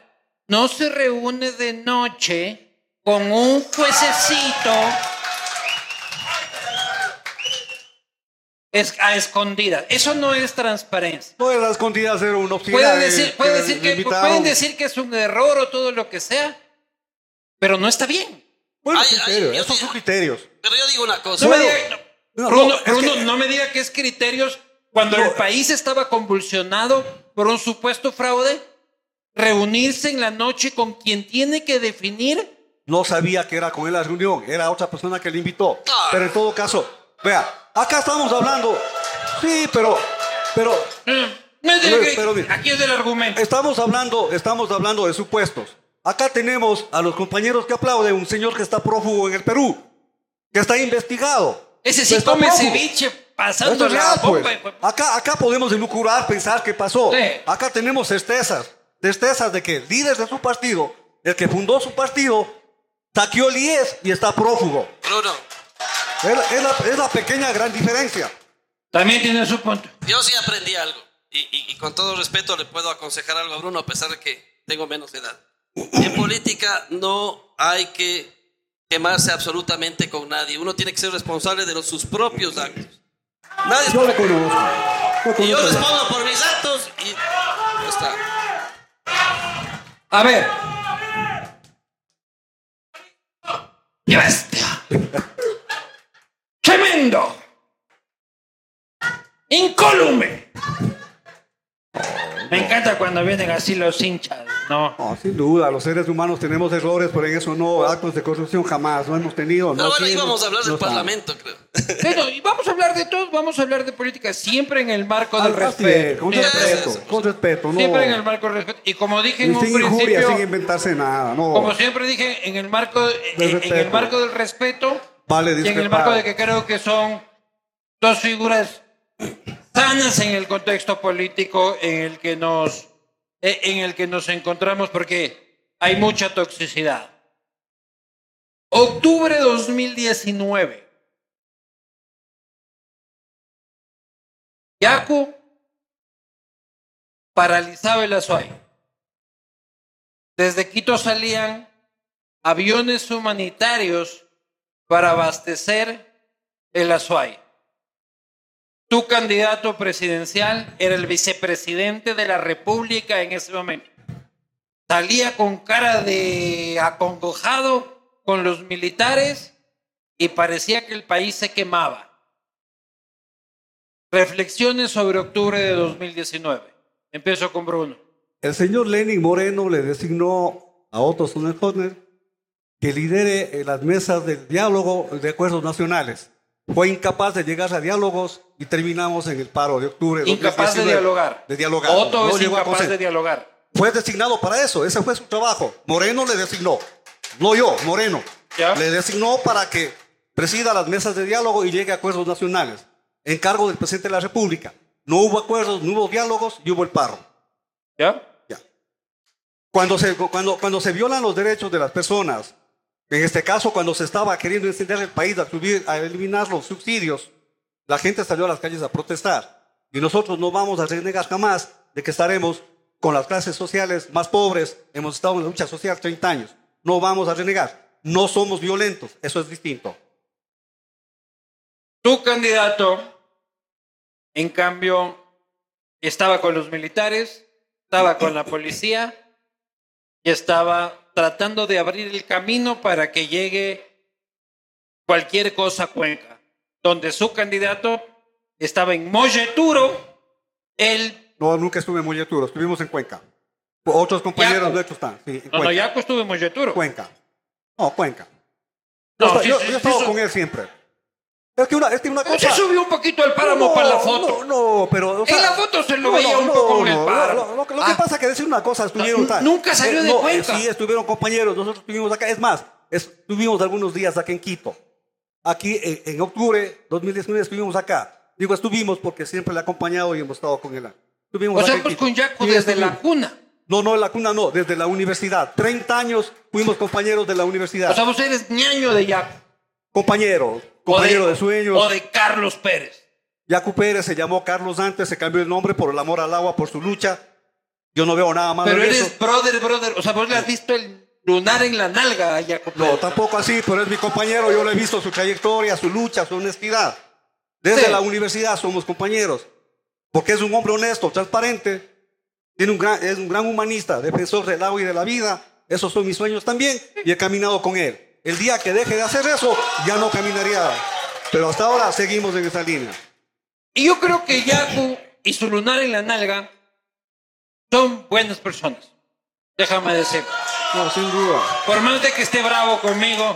Speaker 1: no se reúne de noche con un juececito es a escondidas. Eso no es transparencia.
Speaker 2: No era escondida hacer una oficina.
Speaker 1: Pueden
Speaker 2: de-
Speaker 1: decir, pueden
Speaker 2: que
Speaker 1: decir que, pueden decir que es un error o todo lo que sea, pero no está bien.
Speaker 2: Bueno,
Speaker 3: Ay,
Speaker 2: esos
Speaker 3: sí-
Speaker 2: son criterios.
Speaker 3: Pero yo digo una cosa.
Speaker 1: No me
Speaker 2: Bueno,
Speaker 1: diga,
Speaker 2: no,
Speaker 1: Bruno,
Speaker 2: no, es
Speaker 1: Bruno,
Speaker 2: que-
Speaker 1: no me diga que es criterios cuando
Speaker 2: No.
Speaker 1: el país estaba convulsionado por un supuesto fraude, reunirse en la noche con quien tiene que definir.
Speaker 2: No sabía que era con él la reunión, era otra persona que le invitó.
Speaker 3: Ah.
Speaker 2: Pero en todo caso, vea, acá estamos hablando. Sí, pero, pero
Speaker 1: Mm,
Speaker 2: Pero- mira.
Speaker 1: aquí es del argumento.
Speaker 2: estamos hablando, estamos hablando de supuestos. Acá tenemos a los compañeros que aplauden un señor que está prófugo en el Perú, que está investigado.
Speaker 1: Ese sí come ceviche pasando
Speaker 2: es
Speaker 1: la
Speaker 2: real, pues.
Speaker 1: bomba. pues.
Speaker 2: Acá, acá podemos elucubrar, pensar qué pasó.
Speaker 1: Sí.
Speaker 2: Acá tenemos certezas, certezas de que el líder de su partido, el que fundó su partido, saqueó el IES y está prófugo.
Speaker 3: Bruno,
Speaker 2: Es la, es la- es la pequeña gran diferencia.
Speaker 1: También tiene su punto.
Speaker 3: yo sí aprendí algo. Y, y- y con todo respeto le puedo aconsejar algo a Bruno, a pesar de que tengo menos edad. En política no hay que quemarse absolutamente con nadie. Uno tiene que ser responsable de los, sus propios actos. Nadie
Speaker 2: Yo le conozco. Yo
Speaker 3: y yo
Speaker 2: conozco.
Speaker 3: respondo por mis actos y ya está.
Speaker 1: A ver. ¡Qué bestia! ¡Tremendo! ¡Incólume! Cuando vienen así los hinchas, ¿no?
Speaker 2: No, sin duda, los seres humanos tenemos errores, pero en eso no, actos de corrupción jamás, no hemos tenido.
Speaker 3: Pero
Speaker 2: no
Speaker 3: bueno,
Speaker 2: aquí
Speaker 3: íbamos
Speaker 2: no-
Speaker 3: a hablar del
Speaker 2: no está.
Speaker 3: Parlamento, creo.
Speaker 1: Bueno, y vamos a hablar de todo, vamos a hablar de política, siempre en el marco del respeto.
Speaker 2: con
Speaker 1: Siempre,
Speaker 2: respeto, con respeto, no.
Speaker 1: siempre en el marco del respeto. Y como dije en
Speaker 2: Y
Speaker 1: un
Speaker 2: sin injuria,
Speaker 1: principio,
Speaker 2: sin inventarse nada, no.
Speaker 1: como siempre dije, en el marco,
Speaker 2: Del
Speaker 1: en, en el
Speaker 2: respeto.
Speaker 1: marco del respeto,
Speaker 2: Vale
Speaker 1: y en el marco de que creo que son dos figuras sanas en el contexto político en el que nos eh, en el que nos encontramos porque hay mucha toxicidad. Octubre 2019. Yaku paralizaba el Azuay. Desde Quito salían aviones humanitarios para abastecer el Azuay. Tu candidato presidencial era el vicepresidente de la República en ese momento. Salía con cara de acongojado con los militares y parecía que el país se quemaba. Reflexiones sobre octubre de 2019. Empiezo con Bruno.
Speaker 2: El señor Lenin Moreno le designó a Otto Sonnenhofer que lidere las mesas del diálogo de acuerdos nacionales. Fue incapaz de llegar a diálogos y terminamos en el paro de octubre.
Speaker 1: Incapaz de
Speaker 2: 2019.
Speaker 1: dialogar.
Speaker 2: De dialogar.
Speaker 1: Otto
Speaker 2: No
Speaker 1: es incapaz de dialogar.
Speaker 2: Fue designado para eso, ese fue su trabajo. Moreno le designó, no yo, Moreno.
Speaker 1: Ya.
Speaker 2: Le designó para que presida las mesas de diálogo y llegue a acuerdos nacionales. Encargo del presidente de la República. No hubo acuerdos, no hubo diálogos y hubo el paro.
Speaker 1: ¿Ya?
Speaker 2: Ya. Cuando se, cuando, cuando se violan los derechos de las personas, en este caso cuando se estaba queriendo encender el país a, subir- a eliminar los subsidios, la gente salió a las calles a protestar. Y nosotros no vamos a renegar jamás de que estaremos con las clases sociales más pobres. Hemos estado en la lucha social 30 años. No vamos a renegar. No somos violentos. Eso es distinto.
Speaker 1: Tu candidato, en cambio, estaba con los militares, estaba con la policía y estaba tratando de abrir el camino para que llegue cualquier cosa a Cuenca, donde su candidato estaba en Molleturo, él,
Speaker 2: No, nunca estuve en Molleturo. Estuvimos en Cuenca. Otros compañeros
Speaker 1: Yaco.
Speaker 2: nuestros están. Sí, en
Speaker 1: no, no,
Speaker 2: Cuenca.
Speaker 1: ya estuvo en Molleturo.
Speaker 2: Cuenca. No, Cuenca.
Speaker 1: No,
Speaker 2: yo,
Speaker 1: sí,
Speaker 2: yo-
Speaker 1: sí,
Speaker 2: yo he
Speaker 1: sí,
Speaker 2: estado
Speaker 1: sí.
Speaker 2: con él siempre. Es que una, es que una cosa.
Speaker 1: Se subió un poquito al páramo
Speaker 2: No,
Speaker 1: para la foto.
Speaker 2: No, no, pero. o
Speaker 1: En la foto se lo
Speaker 2: no,
Speaker 1: veía
Speaker 2: no,
Speaker 1: un poco en el páramo.
Speaker 2: Lo, que
Speaker 1: Ah.
Speaker 2: pasa es que decir una cosa, estuvieron.
Speaker 1: Nu-
Speaker 2: tal.
Speaker 1: nunca salió
Speaker 2: Eh,
Speaker 1: de
Speaker 2: eh,
Speaker 1: Cuenca.
Speaker 2: Sí, estuvieron compañeros, nosotros estuvimos acá. Es más, estuvimos algunos días acá en Quito. Aquí en, en octubre 2019 estuvimos acá. Digo, estuvimos porque siempre le he acompañado y hemos estado con él. Estuvimos
Speaker 1: O sea, pues con Yaco desde la cuna.
Speaker 2: No, no, en la cuna no, desde la universidad. 30 años fuimos compañeros de la universidad.
Speaker 1: O sea, vos eres ñaño de Yaco. O
Speaker 2: compañero de, sueños.
Speaker 1: O de Carlos Pérez.
Speaker 2: Yacu Pérez se llamó Carlos antes, se cambió el nombre por el amor al agua, por su lucha. Yo no veo nada malo
Speaker 1: Pero eres
Speaker 2: eso.
Speaker 1: brother, brother. O sea, vos le has visto el lunar en la nalga a Yaco
Speaker 2: No,
Speaker 1: Pérez.
Speaker 2: tampoco así, pero es mi compañero. Yo le he visto su trayectoria, su lucha, su honestidad. Desde
Speaker 1: Sí.
Speaker 2: la universidad somos compañeros. Porque es un hombre honesto, transparente. Tiene un gran, es un gran humanista, defensor del agua y de la vida. Esos son mis sueños también y he caminado con él. El día que deje de hacer eso, ya no caminaría. Pero hasta ahora seguimos en esa línea.
Speaker 1: Y yo creo que Yaku y su lunar en la nalga son buenas personas. Déjame decir.
Speaker 2: No, sin duda.
Speaker 1: Por más de que esté bravo conmigo,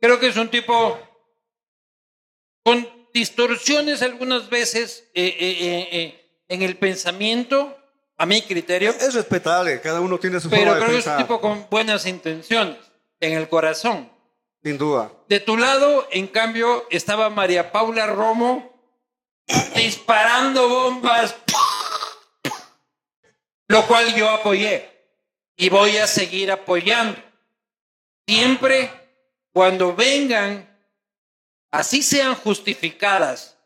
Speaker 1: creo que es un tipo con distorsiones algunas veces eh, eh, eh, en el pensamiento, a mi criterio,
Speaker 2: Es respetable, cada uno tiene su
Speaker 1: pero
Speaker 2: forma de
Speaker 1: creo que es un
Speaker 2: pensar.
Speaker 1: tipo con buenas intenciones en el corazón.
Speaker 2: Sin duda.
Speaker 1: De tu lado, en cambio, estaba María Paula Romo disparando bombas, lo cual yo apoyé y voy a seguir apoyando. Siempre cuando vengan, así sean justificadas,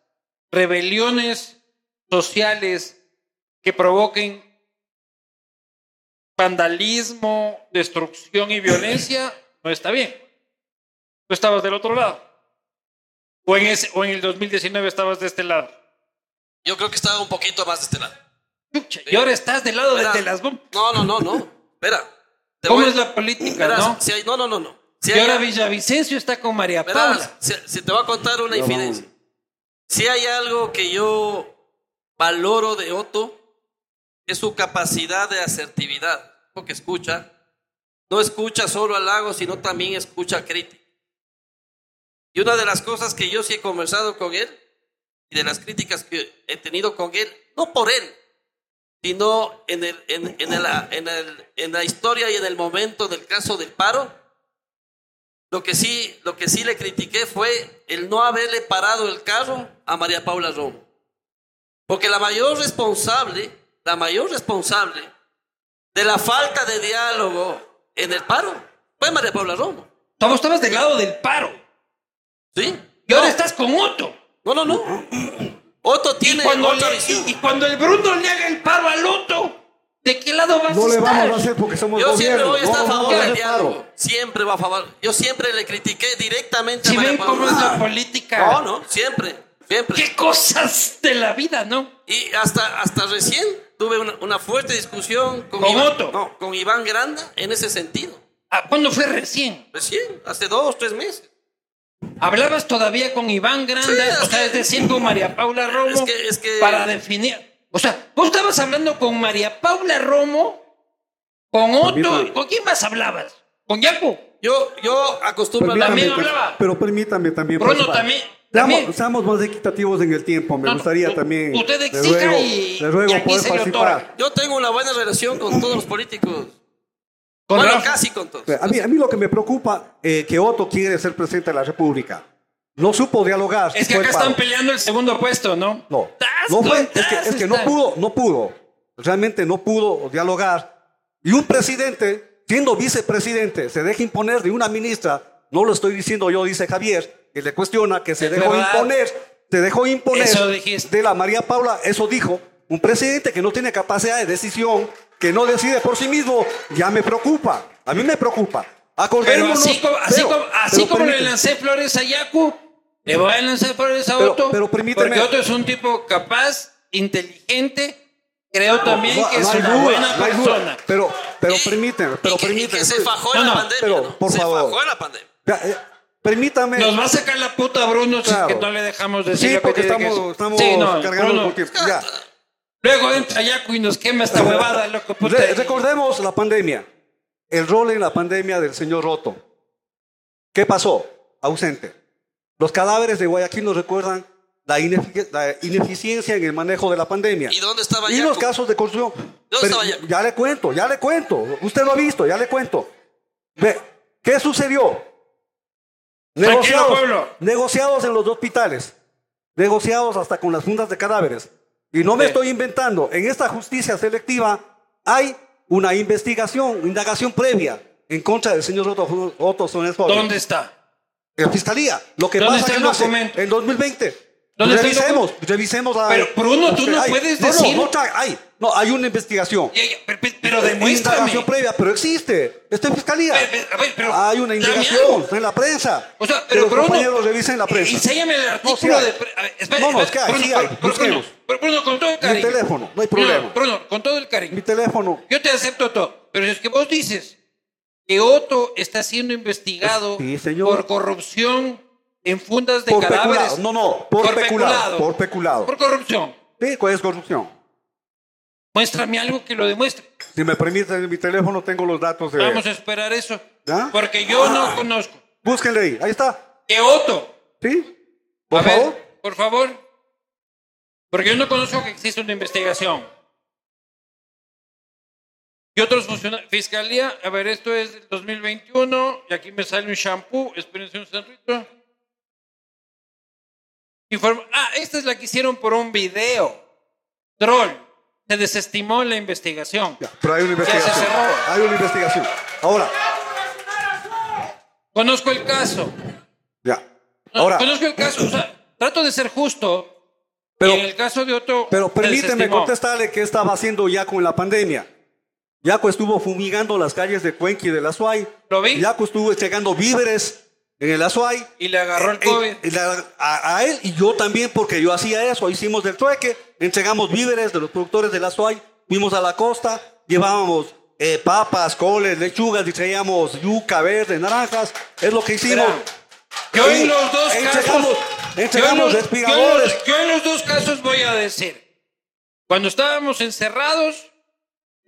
Speaker 1: rebeliones sociales que provoquen vandalismo, destrucción y violencia, no está bien. Tú estabas del otro lado. O en, ese, o en el 2019 estabas de este lado.
Speaker 3: Yo creo que estaba un poquito más de este lado.
Speaker 1: Chucha, Y ahora estás del lado de,
Speaker 3: Espera.
Speaker 1: de las bombas.
Speaker 3: No, no, no, no. Espera. Te
Speaker 1: ¿Cómo
Speaker 3: voy-
Speaker 1: es la política,
Speaker 3: Verás,
Speaker 1: no?
Speaker 3: si hay- no, no, no, no. Si
Speaker 1: y
Speaker 3: hay-
Speaker 1: ahora Villavicencio está con María Paula.
Speaker 3: si, si te voy a contar una
Speaker 2: Ya
Speaker 3: infidencia.
Speaker 2: vamos.
Speaker 3: Si hay algo que yo valoro de Otto, es su capacidad de asertividad, porque escucha, no escucha solo halago, sino también escucha crítica. Y una de las cosas que yo sí he conversado con él, y de las críticas que he tenido con él, no por él, sino en la historia y en el momento del caso del paro, lo que sí, lo que sí le critiqué fue el no haberle parado el carro a María Paula Romo. Porque la mayor responsable, la mayor responsable de la falta de diálogo en el paro fue María Paula Romo.
Speaker 1: Tú estabas del lado del paro.
Speaker 3: ¿Sí?
Speaker 1: Y ahora estás con Otto.
Speaker 3: No, no, no. Otto tiene
Speaker 1: y cuando,
Speaker 3: otra
Speaker 1: le,
Speaker 3: visión.
Speaker 1: y, y cuando el Bruno le haga el paro al Otto, ¿de qué lado vas
Speaker 2: No
Speaker 1: a
Speaker 2: le
Speaker 1: estar?
Speaker 2: vamos a hacer porque somos
Speaker 3: Yo siempre
Speaker 2: gobierno.
Speaker 3: voy a estar a
Speaker 2: No,
Speaker 3: favor
Speaker 2: no,
Speaker 3: del
Speaker 2: no,
Speaker 3: diálogo. Siempre va a favor. Yo siempre le critiqué directamente
Speaker 1: Si
Speaker 3: a María
Speaker 1: ven
Speaker 3: Paula.
Speaker 1: cómo es la política.
Speaker 3: No, no, siempre, siempre.
Speaker 1: Qué cosas de la vida, ¿no?
Speaker 3: Y hasta, hasta recién tuve una, una fuerte discusión con,
Speaker 1: ¿Con
Speaker 3: Iván,
Speaker 1: Otto?
Speaker 3: no, con Iván Granda en ese sentido.
Speaker 1: Ah, ¿Cuándo fue recién?
Speaker 3: Recién, hace dos, tres meses.
Speaker 1: Hablabas todavía con Iván Grande,
Speaker 3: Sí, es
Speaker 1: o sea, es decir, con María Paula Romo,
Speaker 3: Es que- es que-
Speaker 1: para definir. O sea, vos estabas hablando con María Paula Romo, con Otto. ¿con quién más hablabas? ¿Con Yaco?
Speaker 3: Yo, yo acostumbro a hablar.
Speaker 1: También
Speaker 2: Permítame,
Speaker 1: hablaba.
Speaker 2: Pero permítame también.
Speaker 1: Bruno también-
Speaker 2: Seamos, seamos más equitativos en el tiempo. Me
Speaker 1: No, no,
Speaker 2: gustaría
Speaker 1: u-
Speaker 2: también.
Speaker 1: usted
Speaker 2: le
Speaker 1: exija
Speaker 2: ruego,
Speaker 1: y-
Speaker 2: le ruego
Speaker 1: y aquí
Speaker 2: poder
Speaker 1: se
Speaker 2: participar.
Speaker 3: Yo tengo una buena relación con todos los políticos.
Speaker 1: Con
Speaker 3: bueno, casi con todos.
Speaker 2: A mí, a mí lo que me preocupa es que Otto quiere ser presidente de la República. No supo dialogar.
Speaker 1: Es que acá
Speaker 2: paro.
Speaker 1: están peleando el segundo puesto, ¿no?
Speaker 2: No, no fue, es que, es que no pudo, no pudo. Realmente no pudo dialogar. Y un presidente, siendo vicepresidente, se deja imponer de una ministra, no lo estoy diciendo yo, dice Javier, que le cuestiona que se
Speaker 1: Es
Speaker 2: dejó
Speaker 1: verdad.
Speaker 2: imponer, se dejó imponer de la María Paula, eso dijo, un presidente que no tiene capacidad de decisión, que no decide por sí mismo, ya me preocupa, a mí me preocupa.
Speaker 1: Pero así como, así
Speaker 2: pero-
Speaker 1: como, así
Speaker 2: pero
Speaker 1: como le lancé flores a Yaku, le voy a lanzar flores a
Speaker 2: Pero-
Speaker 1: Otto.
Speaker 2: pero permíteme.
Speaker 1: Porque Otto es un tipo capaz, inteligente. Creo también
Speaker 2: No,
Speaker 1: que es
Speaker 2: no
Speaker 1: una
Speaker 2: duda,
Speaker 1: buena
Speaker 2: no
Speaker 1: persona.
Speaker 2: Pero, pero permíteme, pero
Speaker 3: y que, y
Speaker 2: permíteme.
Speaker 3: que se fajó en la pandemia.
Speaker 2: por
Speaker 3: se
Speaker 2: favor.
Speaker 3: fajó en la pandemia.
Speaker 2: Ya, eh, permítame.
Speaker 1: Nos va a sacar la puta Bruno
Speaker 2: Claro.
Speaker 1: si es que no le dejamos decir
Speaker 2: Sí, porque estamos, estamos
Speaker 1: Sí, no,
Speaker 2: cargando
Speaker 1: Bruno.
Speaker 2: Ya.
Speaker 1: Luego entra Yaku y nos quema esta huevada, loco. puta.
Speaker 2: Re- recordemos la pandemia. El rol en la pandemia del señor Roto. ¿Qué pasó? Ausente. Los cadáveres de Guayaquil nos recuerdan la, inefic- la ineficiencia en el manejo de la pandemia.
Speaker 3: ¿Y dónde estaba
Speaker 2: Y los casos de corrupción.
Speaker 3: ¿Dónde
Speaker 2: Pero
Speaker 3: estaba Yaku?
Speaker 2: ya le cuento, ya le cuento. Usted lo ha visto, ya le cuento. Ve, ¿qué sucedió? Negociados,
Speaker 1: pueblo.
Speaker 2: negociados en los dos hospitales. Negociados hasta con las fundas de cadáveres. Y no me
Speaker 1: Sí.
Speaker 2: estoy inventando. En esta justicia selectiva hay una investigación, indagación previa en contra del señor Otto, Otto Sones Joven.
Speaker 1: ¿Dónde está?
Speaker 2: En fiscalía. Lo que
Speaker 1: ¿Dónde
Speaker 2: pasa
Speaker 1: está
Speaker 2: que
Speaker 1: el
Speaker 2: no hace
Speaker 1: documento?
Speaker 2: en 2020.
Speaker 1: ¿Dónde está el
Speaker 2: revisemos, revisemos la.
Speaker 1: Pero, Bruno, tú no puedes decir-
Speaker 2: No, no, tra- hay, no, hay una investigación.
Speaker 1: Ya, ya, pero, pero- pero demuéstrame.
Speaker 2: Indagación previa, pero existe. Está en fiscalía.
Speaker 1: Pero, pero,
Speaker 2: hay una indagación, está en la prensa.
Speaker 1: O sea, pero
Speaker 2: los compañeros revisen la prensa.
Speaker 1: Enséñame el
Speaker 2: No,
Speaker 1: artículo
Speaker 2: hay.
Speaker 1: de... ver, espera,
Speaker 2: No, no, es que hay, sí hay,
Speaker 1: Bruno, con todo el cariño.
Speaker 2: teléfono, no hay problema.
Speaker 1: Bruno, con todo el cariño.
Speaker 2: Mi teléfono.
Speaker 1: Yo te acepto todo, pero es que vos dices que Otto está siendo investigado
Speaker 2: Sí,
Speaker 1: por corrupción en fundas de
Speaker 2: Por
Speaker 1: cadáveres.
Speaker 2: peculado. No, no, por, peculado. Por peculado.
Speaker 1: Por corrupción.
Speaker 2: Sí, ¿cuál es corrupción?
Speaker 1: Muéstrame algo que lo demuestre.
Speaker 2: Si me permite, en mi teléfono tengo los datos de.
Speaker 1: Vamos a esperar eso.
Speaker 2: ¿Ya?
Speaker 1: Porque yo no conozco.
Speaker 2: Búsquenle ahí. Ahí está.
Speaker 1: Que Otto.
Speaker 2: ¿Sí? Por
Speaker 1: a ver,
Speaker 2: favor.
Speaker 1: por favor. Porque yo no conozco que existe una investigación. Y otros funcionarios. Fiscalía, a ver, esto es del 2021. Y aquí me sale un shampoo. Espérense un centrito. Informa- ah, esta es la que hicieron por un video. Troll. Se desestimó la investigación.
Speaker 2: Ya, pero hay una
Speaker 1: Ya se
Speaker 2: investigación.
Speaker 1: cerró.
Speaker 2: Hay una investigación. Ahora,
Speaker 1: Conozco el caso.
Speaker 2: ya. Ahora,
Speaker 1: Conozco el caso. O sea, trato de ser justo.
Speaker 2: Pero-
Speaker 1: y en el caso de Otto.
Speaker 2: pero permíteme contestarle qué estaba haciendo Yaco en la pandemia. Yaco estuvo fumigando las calles de Cuenca y de la Suay.
Speaker 1: Lo vi.
Speaker 2: Yaco estuvo entregando víveres en el Azuay.
Speaker 1: Y le agarró el
Speaker 2: Eh,
Speaker 1: COVID.
Speaker 2: eh, la- a, a él y yo también, porque yo hacía eso. Hicimos del trueque, entregamos víveres de los productores de la Azuay, fuimos a la costa, llevábamos eh, papas, coles, lechugas y traíamos yuca verde, naranjas. Es lo que hicimos.
Speaker 1: Yo en
Speaker 2: Y
Speaker 1: los dos
Speaker 2: entregamos,
Speaker 1: casos.
Speaker 2: entregamos
Speaker 1: yo en los-. Yo, en los- yo en los dos casos voy a decir. Cuando estábamos encerrados,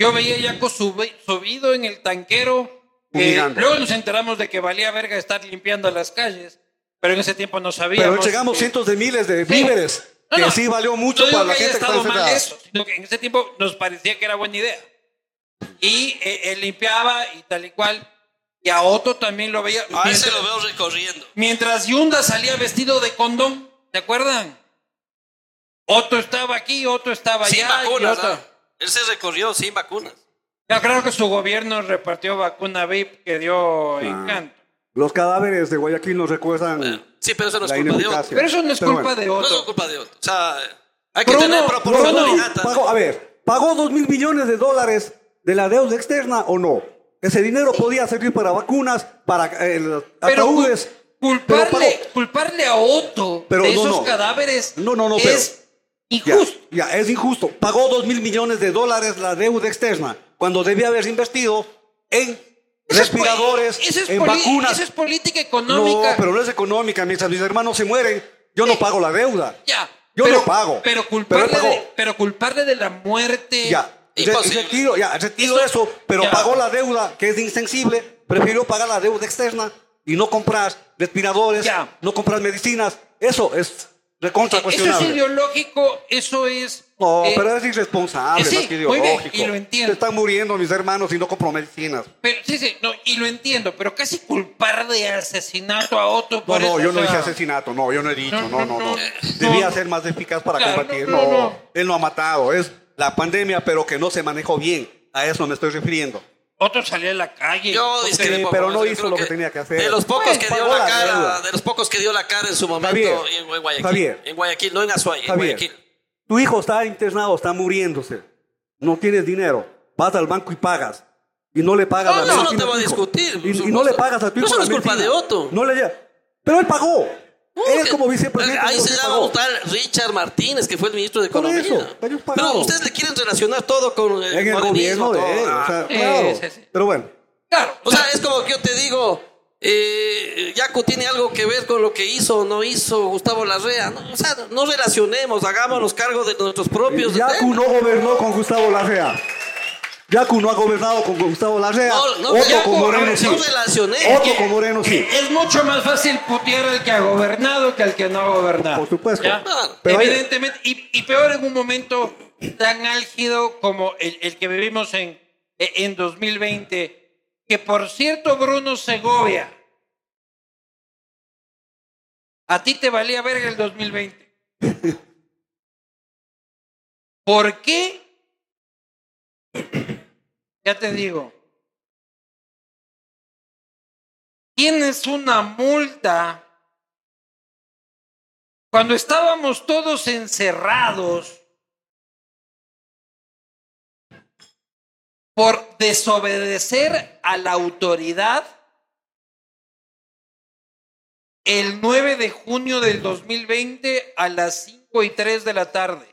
Speaker 1: Yo veía a Yaco subi- subido en el tanquero. que
Speaker 2: Fumigando.
Speaker 1: luego nos enteramos de que valía verga estar limpiando las calles, pero en ese tiempo no sabíamos.
Speaker 2: Pero llegamos
Speaker 1: que-
Speaker 2: cientos de miles de víveres,
Speaker 1: No,
Speaker 2: que
Speaker 1: no.
Speaker 2: sí valió mucho
Speaker 1: No
Speaker 2: para la
Speaker 1: que haya
Speaker 2: gente que está
Speaker 1: estado mal eso, sino que en ese tiempo nos parecía que era buena idea. Y eh, él limpiaba y tal y cual. Y a Otto también lo veía.
Speaker 3: A ese lo veo recorriendo.
Speaker 1: mientras Yunda salía vestido de condón, ¿se acuerdan? Otto estaba aquí, Otto estaba
Speaker 3: Sin
Speaker 1: allá. y
Speaker 3: vacunas.
Speaker 1: Otto-
Speaker 3: ¿ah? Él se recorrió sin vacunas.
Speaker 1: Yo creo que su gobierno repartió vacuna VIP que dio encanto.
Speaker 2: Los cadáveres de Guayaquil nos recuerdan
Speaker 3: Eh, Sí, pero eso no es culpa de otro.
Speaker 1: Pero eso no es
Speaker 2: Pero
Speaker 1: culpa
Speaker 2: bueno.
Speaker 1: de
Speaker 3: No es
Speaker 1: Otto.
Speaker 3: culpa de otro. O sea, hay que
Speaker 1: Bruno,
Speaker 3: tener proporcionalidad. ¿ah?
Speaker 2: pagó, a ver, ¿pagó dos mil millones de dólares de la deuda externa o no? Ese dinero podía servir para vacunas, para eh,
Speaker 1: Pero
Speaker 2: ataúdes.
Speaker 1: cul-
Speaker 2: pero
Speaker 1: culparle, culparle a Otto
Speaker 2: Pero
Speaker 1: de
Speaker 2: no,
Speaker 1: esos
Speaker 2: no.
Speaker 1: cadáveres
Speaker 2: No, no, no,
Speaker 1: es injusto.
Speaker 2: ya, es injusto. Pagó dos mil millones de dólares la deuda externa cuando debía haber invertido en respiradores,
Speaker 1: eso es
Speaker 2: en vacunas.
Speaker 1: Eso es política
Speaker 2: no,
Speaker 1: económica.
Speaker 2: pero no es económica. Mientras mis hermanos se mueren, yo no pago la deuda.
Speaker 1: Ya.
Speaker 2: Yo
Speaker 1: pero,
Speaker 2: no pago.
Speaker 1: Pero
Speaker 2: Pero
Speaker 1: culparle,
Speaker 2: pagó.
Speaker 1: de, pero culparle de la muerte.
Speaker 2: Ya,
Speaker 3: Imposible.
Speaker 2: retiro, ya, retiro
Speaker 1: Eso-
Speaker 2: eso, pero
Speaker 1: ya.
Speaker 2: pagó la deuda, que es insensible, prefirió pagar la deuda externa y no comprar respiradores,
Speaker 1: Ya.
Speaker 2: no comprar medicinas. Eso es recontra
Speaker 1: Eso es ideológico, eso es.
Speaker 2: No,
Speaker 1: eh,
Speaker 2: pero es irresponsable,
Speaker 1: eh, sí, muy bien,
Speaker 2: ideológico.
Speaker 1: y lo entiendo.
Speaker 2: Se están muriendo mis hermanos y no compro medicinas.
Speaker 1: pero- sí, sí, no, y lo entiendo, pero casi culpar de asesinato a Otto
Speaker 2: No,
Speaker 1: por
Speaker 2: no,
Speaker 1: eso,
Speaker 2: yo
Speaker 1: o
Speaker 2: no dije asesinato, no, yo no he dicho,
Speaker 1: No,
Speaker 2: no, no,
Speaker 1: no,
Speaker 2: no.
Speaker 1: no.
Speaker 2: Debía
Speaker 1: No.
Speaker 2: ser más eficaz para
Speaker 1: Claro,
Speaker 2: combatir.
Speaker 1: no,
Speaker 2: No,
Speaker 1: no, no.
Speaker 2: él no ha matado, es la pandemia, pero que no se manejó bien. A eso me estoy refiriendo.
Speaker 1: Otto salió a la calle.
Speaker 3: Yo discrepo.
Speaker 2: pero no hizo lo que tenía que hacer.
Speaker 3: De los pocos
Speaker 2: Bueno,
Speaker 3: que dio la cara, de los pocos que dio la cara en su momento
Speaker 2: Javier,
Speaker 3: en, en Guayaquil.
Speaker 2: Javier.
Speaker 3: En Guayaquil, no en Azuay, en
Speaker 2: Javier,
Speaker 3: Guayaquil.
Speaker 2: Tu hijo está internado, está muriéndose. No tienes dinero. Vas al banco y pagas. Y no le pagas
Speaker 3: No,
Speaker 2: la
Speaker 3: no, no te
Speaker 2: a tu
Speaker 3: a
Speaker 2: hijo.
Speaker 3: discutir,
Speaker 2: Y, no le pagas a tu hijo
Speaker 3: eso no es culpa de Otto.
Speaker 2: No le Pero él pagó.
Speaker 3: No,
Speaker 2: él
Speaker 3: que-
Speaker 2: como vicepresidente.
Speaker 3: Ahí se llama un tal Richard Martínez, que fue el ministro de Economía.
Speaker 2: eso, ellos
Speaker 3: Pero ustedes le quieren relacionar todo con el,
Speaker 2: En el gobierno de
Speaker 3: todo.
Speaker 2: él. O sea,
Speaker 1: Sí,
Speaker 2: claro.
Speaker 1: sí, sí.
Speaker 2: Pero bueno.
Speaker 1: Claro,
Speaker 3: O sea, es como que yo te digo, eh, Yaco tiene algo que ver con lo que hizo o no hizo Gustavo Larrea. No, o sea, no relacionemos, hagámonos cargo de nuestros propios
Speaker 2: Yacu no gobernó con Gustavo Larrea. Yacu no ha gobernado con Gustavo Larrea.
Speaker 3: No, no,
Speaker 2: Otto
Speaker 3: Yacu,
Speaker 2: con Moreno
Speaker 3: no
Speaker 2: sí. Otto con Moreno sí.
Speaker 1: Es mucho más fácil putear al que ha gobernado que al que no ha gobernado.
Speaker 2: Por supuesto.
Speaker 1: Evidentemente, y, y peor en un momento tan álgido como el, el que vivimos en, en 2020, que por cierto, Bruno Segovia, a ti te valía verga el 2020. ¿Por qué? Ya te digo. Tienes una multa cuando estábamos todos encerrados por desobedecer a la autoridad el 9 de junio del 2020 a las 5 y 3 de la tarde.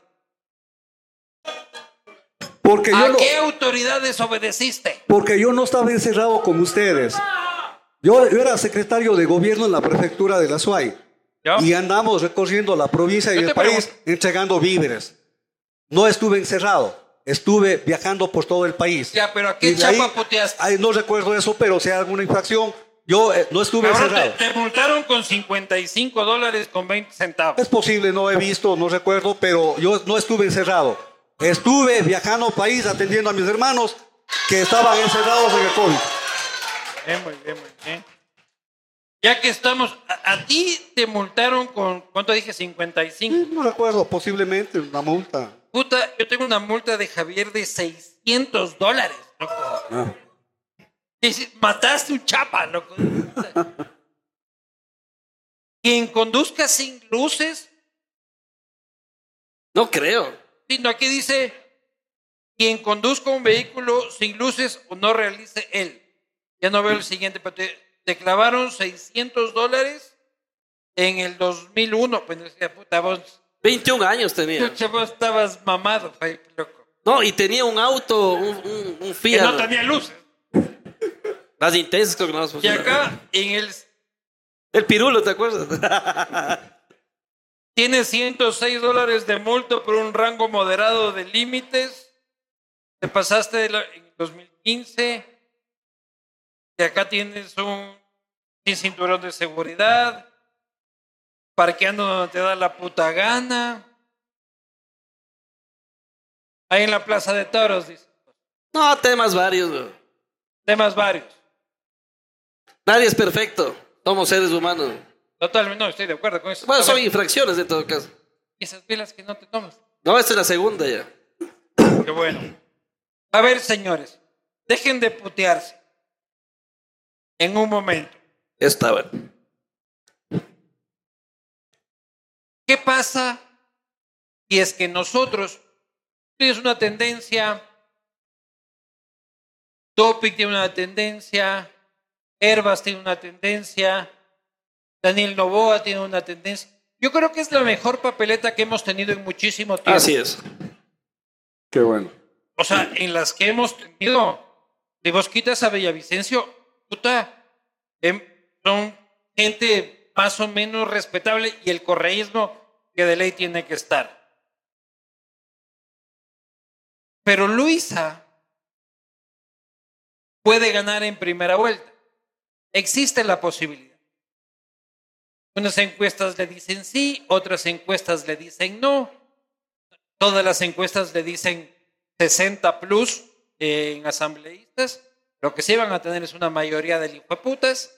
Speaker 2: Porque yo,
Speaker 1: ¿A
Speaker 2: no,
Speaker 1: qué autoridad desobedeciste?
Speaker 2: porque yo no estaba encerrado con ustedes. Yo, yo era secretario de gobierno en la prefectura de la SUAY. Y andamos recorriendo la provincia y
Speaker 1: Yo
Speaker 2: el país
Speaker 1: pregunto.
Speaker 2: entregando víveres. No estuve encerrado. Estuve viajando por todo el país.
Speaker 1: Ya, pero ¿a qué
Speaker 2: Y de ahí-
Speaker 1: chapa puteaste?
Speaker 2: no recuerdo eso, pero si hay alguna infracción, yo eh, no estuve
Speaker 1: Ahora
Speaker 2: encerrado.
Speaker 1: te, te multaron con 55 dólares con 20 centavos.
Speaker 2: Es posible, no he visto, no recuerdo, pero yo no estuve encerrado. Estuve viajando al país atendiendo a mis hermanos que estaban encerrados en el COVID.
Speaker 1: Bien, muy bien, muy bien. Ya que estamos, a, a ti te multaron con, ¿cuánto dije? 55.
Speaker 2: No recuerdo, posiblemente una multa.
Speaker 1: Puta, yo tengo una multa de Javier de 600 dólares, loco.
Speaker 2: Ah.
Speaker 1: Dice, Mataste un chapa, loco. Quien conduzca sin luces,
Speaker 3: No creo.
Speaker 1: sino aquí dice, quien conduzca un vehículo sin luces o no realice él. Ya no veo el siguiente, pero te, te clavaron 600 dólares en el 2001. Pues decía, puta, vos,
Speaker 3: 21 años tenía.
Speaker 1: pucha, vos estabas mamado, fue, loco.
Speaker 3: No, y tenía un auto, un, un, un
Speaker 1: Que
Speaker 3: Fiat.
Speaker 1: no tenía luces.
Speaker 3: Las intensas creo que no las
Speaker 1: Y acá, en el,
Speaker 3: El pirulo, ¿te acuerdas?
Speaker 1: tiene 106 dólares de multa por un rango moderado de límites te pasaste de la- en 2015, que acá tienes un sin cinturón de seguridad, parqueando donde te da la puta gana. Ahí en la Plaza de Toros, dice.
Speaker 3: No, temas varios. güey.
Speaker 1: Temas varios.
Speaker 3: Nadie es perfecto. Somos seres humanos.
Speaker 1: Totalmente, no, estoy de acuerdo con eso.
Speaker 3: Bueno, son infracciones en todo caso.
Speaker 1: esas pilas que no te tomas.
Speaker 3: No, esta es la segunda ya.
Speaker 1: Qué bueno. A ver, señores, dejen de putearse. En un momento.
Speaker 3: Está bueno.
Speaker 1: ¿Qué pasa si es que nosotros tienes una tendencia, Topic tiene una tendencia, Herbas tiene una tendencia, Daniel Novoa tiene una tendencia? Yo creo que es la mejor papeleta que hemos tenido en muchísimo tiempo.
Speaker 3: Así es.
Speaker 2: Qué bueno.
Speaker 1: O sea, en las que hemos tenido, si vos quitas a Villavicencio, puta, em, son gente más o menos respetable y el correísmo que de ley tiene que estar. Pero Luisa puede ganar en primera vuelta. Existe la posibilidad. Unas encuestas le dicen sí, otras encuestas le dicen no. Todas las encuestas le dicen 60 plus eh, en asambleístas. Lo que sí van a tener es una mayoría de putas.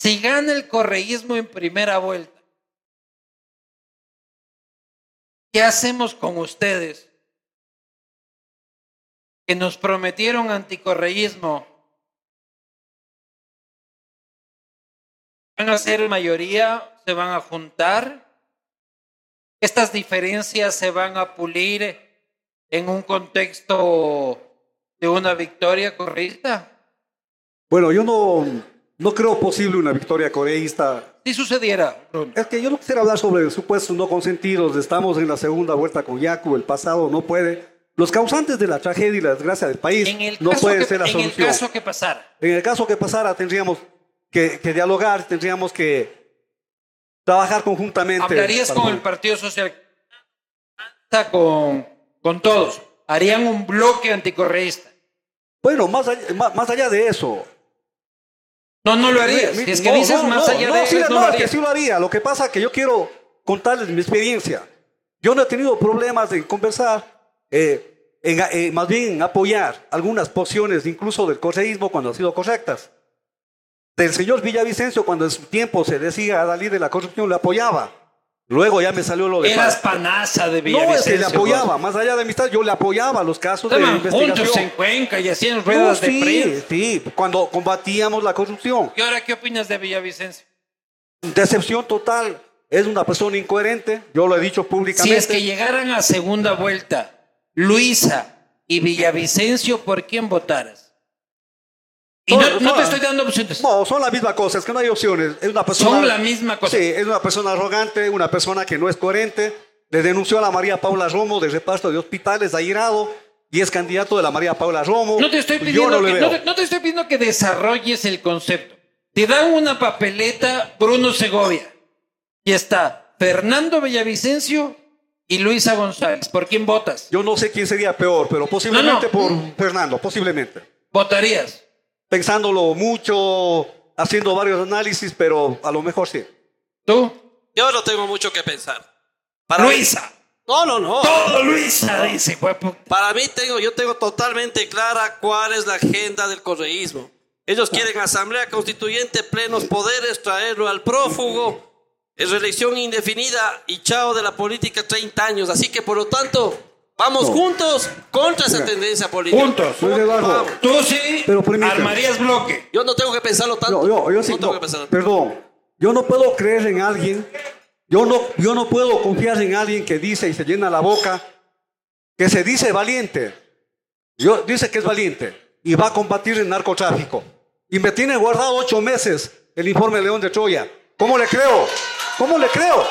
Speaker 1: Si gana el correísmo en primera vuelta, ¿qué hacemos con ustedes? Que nos prometieron anticorreísmo. ¿Van a ser mayoría? ¿Se van a juntar? ¿Estas diferencias se van a pulir en un contexto de una victoria correísta?
Speaker 2: Bueno, yo no, no creo posible una victoria coreísta.
Speaker 1: Si sucediera, Bruno.
Speaker 2: Es que yo no quisiera hablar sobre supuestos no consentidos. Estamos en la segunda vuelta con Yacu, el pasado no puede. Los causantes de la tragedia y la desgracia del país
Speaker 1: En el
Speaker 2: no pueden
Speaker 1: que,
Speaker 2: ser la
Speaker 1: en el
Speaker 2: solución.
Speaker 1: caso que pasara,
Speaker 2: En el caso que pasara, tendríamos que, que dialogar, tendríamos que trabajar conjuntamente.
Speaker 1: hablarías con el Partido Social, con, con todos, harían un bloque anticorreísta.
Speaker 2: Bueno, más allá, más, más allá de eso.
Speaker 1: No, no lo harías.
Speaker 2: Mi-
Speaker 1: es que
Speaker 2: no,
Speaker 1: dices
Speaker 2: no,
Speaker 1: más
Speaker 2: no,
Speaker 1: allá
Speaker 2: no,
Speaker 1: de
Speaker 2: sí,
Speaker 1: eso,
Speaker 2: no, que sí lo haría. Lo que pasa es que yo quiero contarles mi experiencia. Yo no he tenido problemas en conversar, eh, en, eh, más bien en apoyar algunas posiciones, incluso del correísmo, cuando han sido correctas. Del señor Villavicencio, cuando en su tiempo se decía a salir de la corrupción, le apoyaba. Luego ya me salió lo de...
Speaker 1: Eras panaza de
Speaker 2: No, es
Speaker 1: Villavicencio.
Speaker 2: que le apoyaba, más allá de amistad, yo le apoyaba los casos de investigación.
Speaker 1: juntos en Cuenca y hacían
Speaker 2: No,
Speaker 1: ruedas de
Speaker 2: sí,
Speaker 1: prensa.
Speaker 2: sí, cuando combatíamos la corrupción.
Speaker 1: ¿Y ahora qué opinas de Villavicencio?
Speaker 2: Decepción total. Es una persona incoherente. Yo lo he dicho
Speaker 1: Si
Speaker 2: públicamente.
Speaker 1: es que llegaran a segunda vuelta, Luisa y Villavicencio, ¿por quién votaras? Y no, te estoy dando opciones.
Speaker 2: No, son la misma cosa. Es que no hay opciones. Es una persona.
Speaker 1: Son la misma cosa.
Speaker 2: Sí, es una persona arrogante, una persona que no es coherente. Le denunció a la María Paula Romo de reparto de hospitales airado y es candidato de la María Paula Romo.
Speaker 1: No te estoy
Speaker 2: Yo
Speaker 1: pidiendo,
Speaker 2: no
Speaker 1: que, no te- no te estoy pidiendo que desarrolles el concepto. Te dan una papeleta Bruno Segovia y está Fernando Villavicencio y Luisa González. ¿Por quién votas?
Speaker 2: Yo no sé quién sería peor, pero posiblemente por Fernando, posiblemente.
Speaker 1: ¿Votarías?
Speaker 2: Pensándolo mucho, haciendo varios análisis, pero a lo mejor sí.
Speaker 1: ¿Tú?
Speaker 3: Yo no tengo mucho que pensar. Para mí-
Speaker 1: Luisa.
Speaker 3: No, no, no.
Speaker 1: Todo Luisa, dice.
Speaker 3: Para mí tengo, yo tengo totalmente clara cuál es la agenda del correísmo. Ellos quieren asamblea constituyente, plenos poderes, traerlo al prófugo, es reelección indefinida y chao de la política 30 años. Así que por lo tanto, vamos
Speaker 2: No.
Speaker 3: juntos contra esa tendencia política.
Speaker 1: Juntos.
Speaker 2: Eduardo,
Speaker 3: Vamos.
Speaker 1: Tú sí
Speaker 2: Pero
Speaker 1: armarías bloque.
Speaker 3: Yo no tengo que pensarlo tanto.
Speaker 2: Yo, yo, yo sí,
Speaker 3: no tengo
Speaker 2: no,
Speaker 3: que pensarlo.
Speaker 2: perdón, yo no puedo creer en alguien, yo no, yo no puedo confiar en alguien que dice y se llena la boca, que se dice valiente, yo, dice que es valiente y va a combatir el narcotráfico. Y me tiene guardado ocho meses el informe León de Troya. ¿Cómo le creo? ¿Cómo le creo?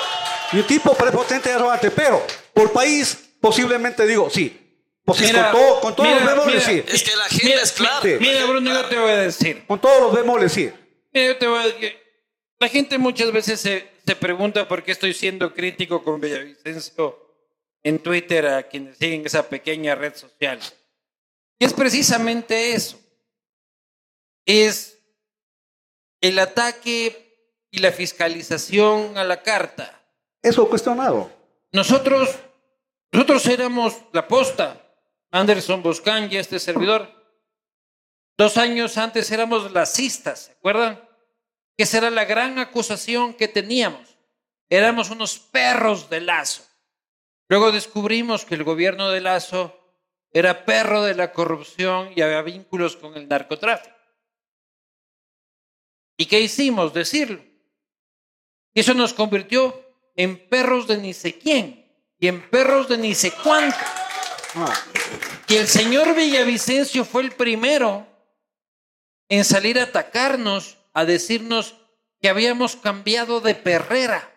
Speaker 2: Y un tipo prepotente y arrogante, pero por país posiblemente digo sí. Pues
Speaker 1: Mira,
Speaker 2: con, todo, con todos
Speaker 1: mira,
Speaker 2: los bemoles
Speaker 1: mira.
Speaker 2: sí.
Speaker 3: Es que la
Speaker 1: Mira,
Speaker 3: es clara.
Speaker 2: sí.
Speaker 1: Mira, Bruno, yo te voy a decir.
Speaker 2: Con todos los bemoles sí.
Speaker 1: Mira, yo te voy a decir. La gente muchas veces se, se pregunta por qué estoy siendo crítico con Villavicencio en Twitter a quienes siguen esa pequeña red social. Y es precisamente eso. Es el ataque y la fiscalización a la carta.
Speaker 2: Eso cuestionado.
Speaker 1: Nosotros, nosotros éramos la posta, Anderson Boscan y este servidor. Dos años antes éramos lacistas, ¿se acuerdan? Que esa era la gran acusación que teníamos. Éramos unos perros de lazo. Luego descubrimos que el gobierno de Lazo era perro de la corrupción y había vínculos con el narcotráfico. ¿Y qué hicimos? Decirlo. Y eso nos convirtió en perros de ni sé quién y en perros de ni sé cuánto. Y el señor Villavicencio fue el primero en salir a atacarnos, a decirnos que habíamos cambiado de perrera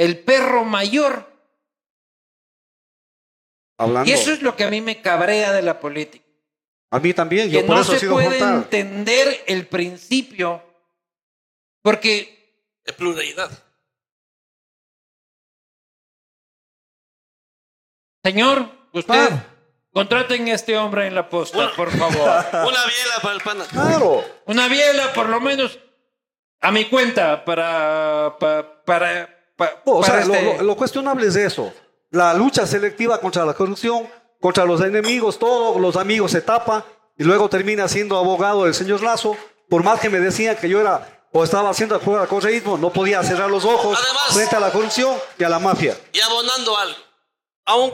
Speaker 1: el perro mayor.
Speaker 2: Hablando.
Speaker 1: Y eso es lo que a mí me cabrea de la política.
Speaker 2: A mí también, yo
Speaker 1: Que
Speaker 2: por
Speaker 1: no
Speaker 2: eso
Speaker 1: se
Speaker 2: sido
Speaker 1: puede entender el principio, porque
Speaker 3: De pluralidad.
Speaker 1: Señor, usted contraten a este hombre en la posta, por favor.
Speaker 3: Una biela para el pana.
Speaker 2: Claro.
Speaker 1: Una biela, por lo menos, a mi cuenta, para. para, para,
Speaker 2: o sea, lo,
Speaker 1: este-
Speaker 2: lo- lo cuestionable es eso. La lucha selectiva contra la corrupción, contra los enemigos, todos los amigos se tapa y luego termina siendo abogado del señor Lazo. Por más que me decían que yo era o estaba haciendo el juego al correísmo, no podía cerrar los ojos
Speaker 3: Además-
Speaker 2: frente a la corrupción y a la mafia.
Speaker 3: Y abonando algo. A un,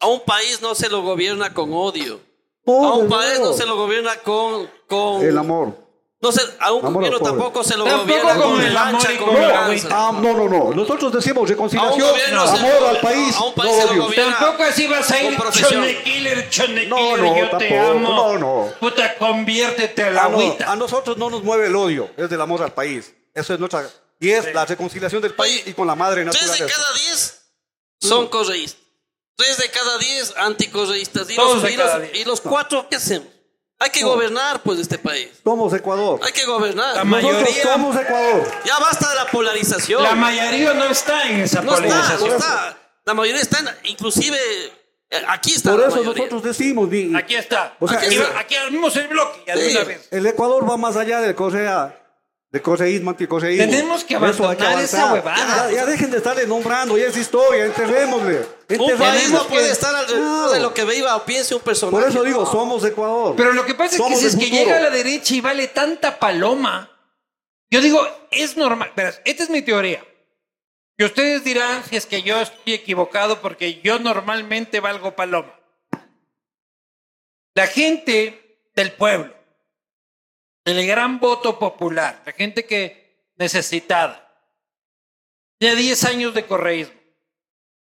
Speaker 3: a un país no se lo gobierna con odio.
Speaker 2: Oh,
Speaker 3: a un país no se lo gobierna con... con
Speaker 2: El amor.
Speaker 3: No se, a un
Speaker 2: Amor
Speaker 3: gobierno tampoco se lo
Speaker 1: Tampoco
Speaker 3: gobierna
Speaker 1: con
Speaker 3: con
Speaker 1: el amor y
Speaker 3: con lanza.
Speaker 2: Ah, no, no, no. Nosotros decimos
Speaker 3: A un
Speaker 2: reconciliación,
Speaker 3: se
Speaker 2: amor
Speaker 3: lo-
Speaker 2: al país,
Speaker 3: a un país
Speaker 2: no
Speaker 3: se lo.
Speaker 1: Tampoco así vas a ir. Chone Killer, Chone
Speaker 2: No,
Speaker 1: Killer,
Speaker 2: no,
Speaker 1: yo te
Speaker 2: tampoco,
Speaker 1: amo.
Speaker 2: no, no.
Speaker 1: Puta, conviértete a la
Speaker 2: A, no-
Speaker 1: agüita.
Speaker 2: a nosotros no nos mueve el odio, es del amor al país. Eso es nuestra. Y es la reconciliación del país y con la madre
Speaker 3: Tres de
Speaker 2: naturaleza.
Speaker 3: cada diez son correístas. Tres de cada diez anticorreístas. Y, los, y, los, y los cuatro, ¿qué hacemos? Hay que gobernar, pues, este país.
Speaker 2: Somos Ecuador.
Speaker 3: Hay que gobernar.
Speaker 1: La
Speaker 2: Nosotros
Speaker 1: mayoría-
Speaker 2: somos Ecuador.
Speaker 3: Ya basta de la polarización.
Speaker 1: La mayoría no está en esa
Speaker 3: no está,
Speaker 1: polarización.
Speaker 3: no está. La mayoría está, en- inclusive, eh, aquí está
Speaker 2: Por
Speaker 3: la
Speaker 2: eso
Speaker 3: mayoría.
Speaker 2: nosotros decimos,
Speaker 1: Aquí está.
Speaker 2: O sea,
Speaker 1: aquí,
Speaker 2: el-
Speaker 1: va- aquí el bloque ya de
Speaker 3: Sí.
Speaker 1: una vez.
Speaker 2: el Ecuador va más allá del correa, del correísmo, anticorreísmo.
Speaker 1: Tenemos que abandonar esa huevada.
Speaker 2: Ya, ya dejen de estarle nombrando, ya es historia, enterrémosle.
Speaker 3: Un país no puede estar alrededor
Speaker 2: Claro.
Speaker 3: de lo que viva o piense un personaje.
Speaker 2: Por eso digo, somos Ecuador.
Speaker 1: Pero lo que pasa es que si es que llega a la derecha y vale tanta paloma, yo digo, es normal. Verás, esta es mi teoría. Y ustedes dirán si es que yo estoy equivocado porque yo normalmente valgo paloma. La gente del pueblo, el gran voto popular, la gente que necesitada, ya 10 años de correísmo.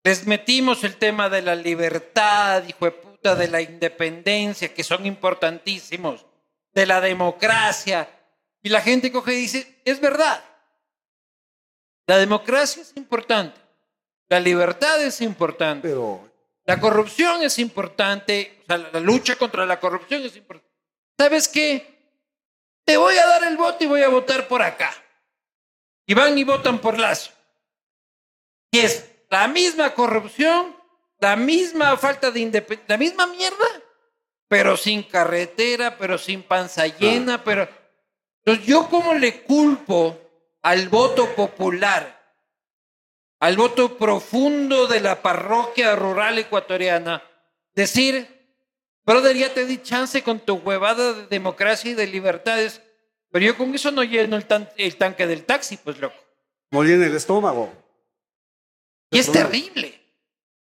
Speaker 1: Les metimos el tema de la libertad, hijo de puta, de la independencia, que son importantísimos, de la democracia. Y la gente coge y dice, es verdad. La democracia es importante. La libertad es importante.
Speaker 2: Pero
Speaker 1: La corrupción es importante. O sea, la la lucha contra la corrupción es importante. ¿Sabes qué? Te voy a dar el voto y voy a votar por acá. Y van y votan por Lazo. Y es la misma corrupción, la misma falta de independencia, la misma mierda, pero sin carretera, pero sin panza llena, pero... Entonces, ¿yo cómo le culpo al voto popular, al voto profundo de la parroquia rural ecuatoriana, decir, brother, ya te di chance con tu huevada de democracia y de libertades, pero yo con eso no lleno el, tan- el tanque del taxi, pues loco.
Speaker 2: morí en el estómago.
Speaker 1: Y es terrible,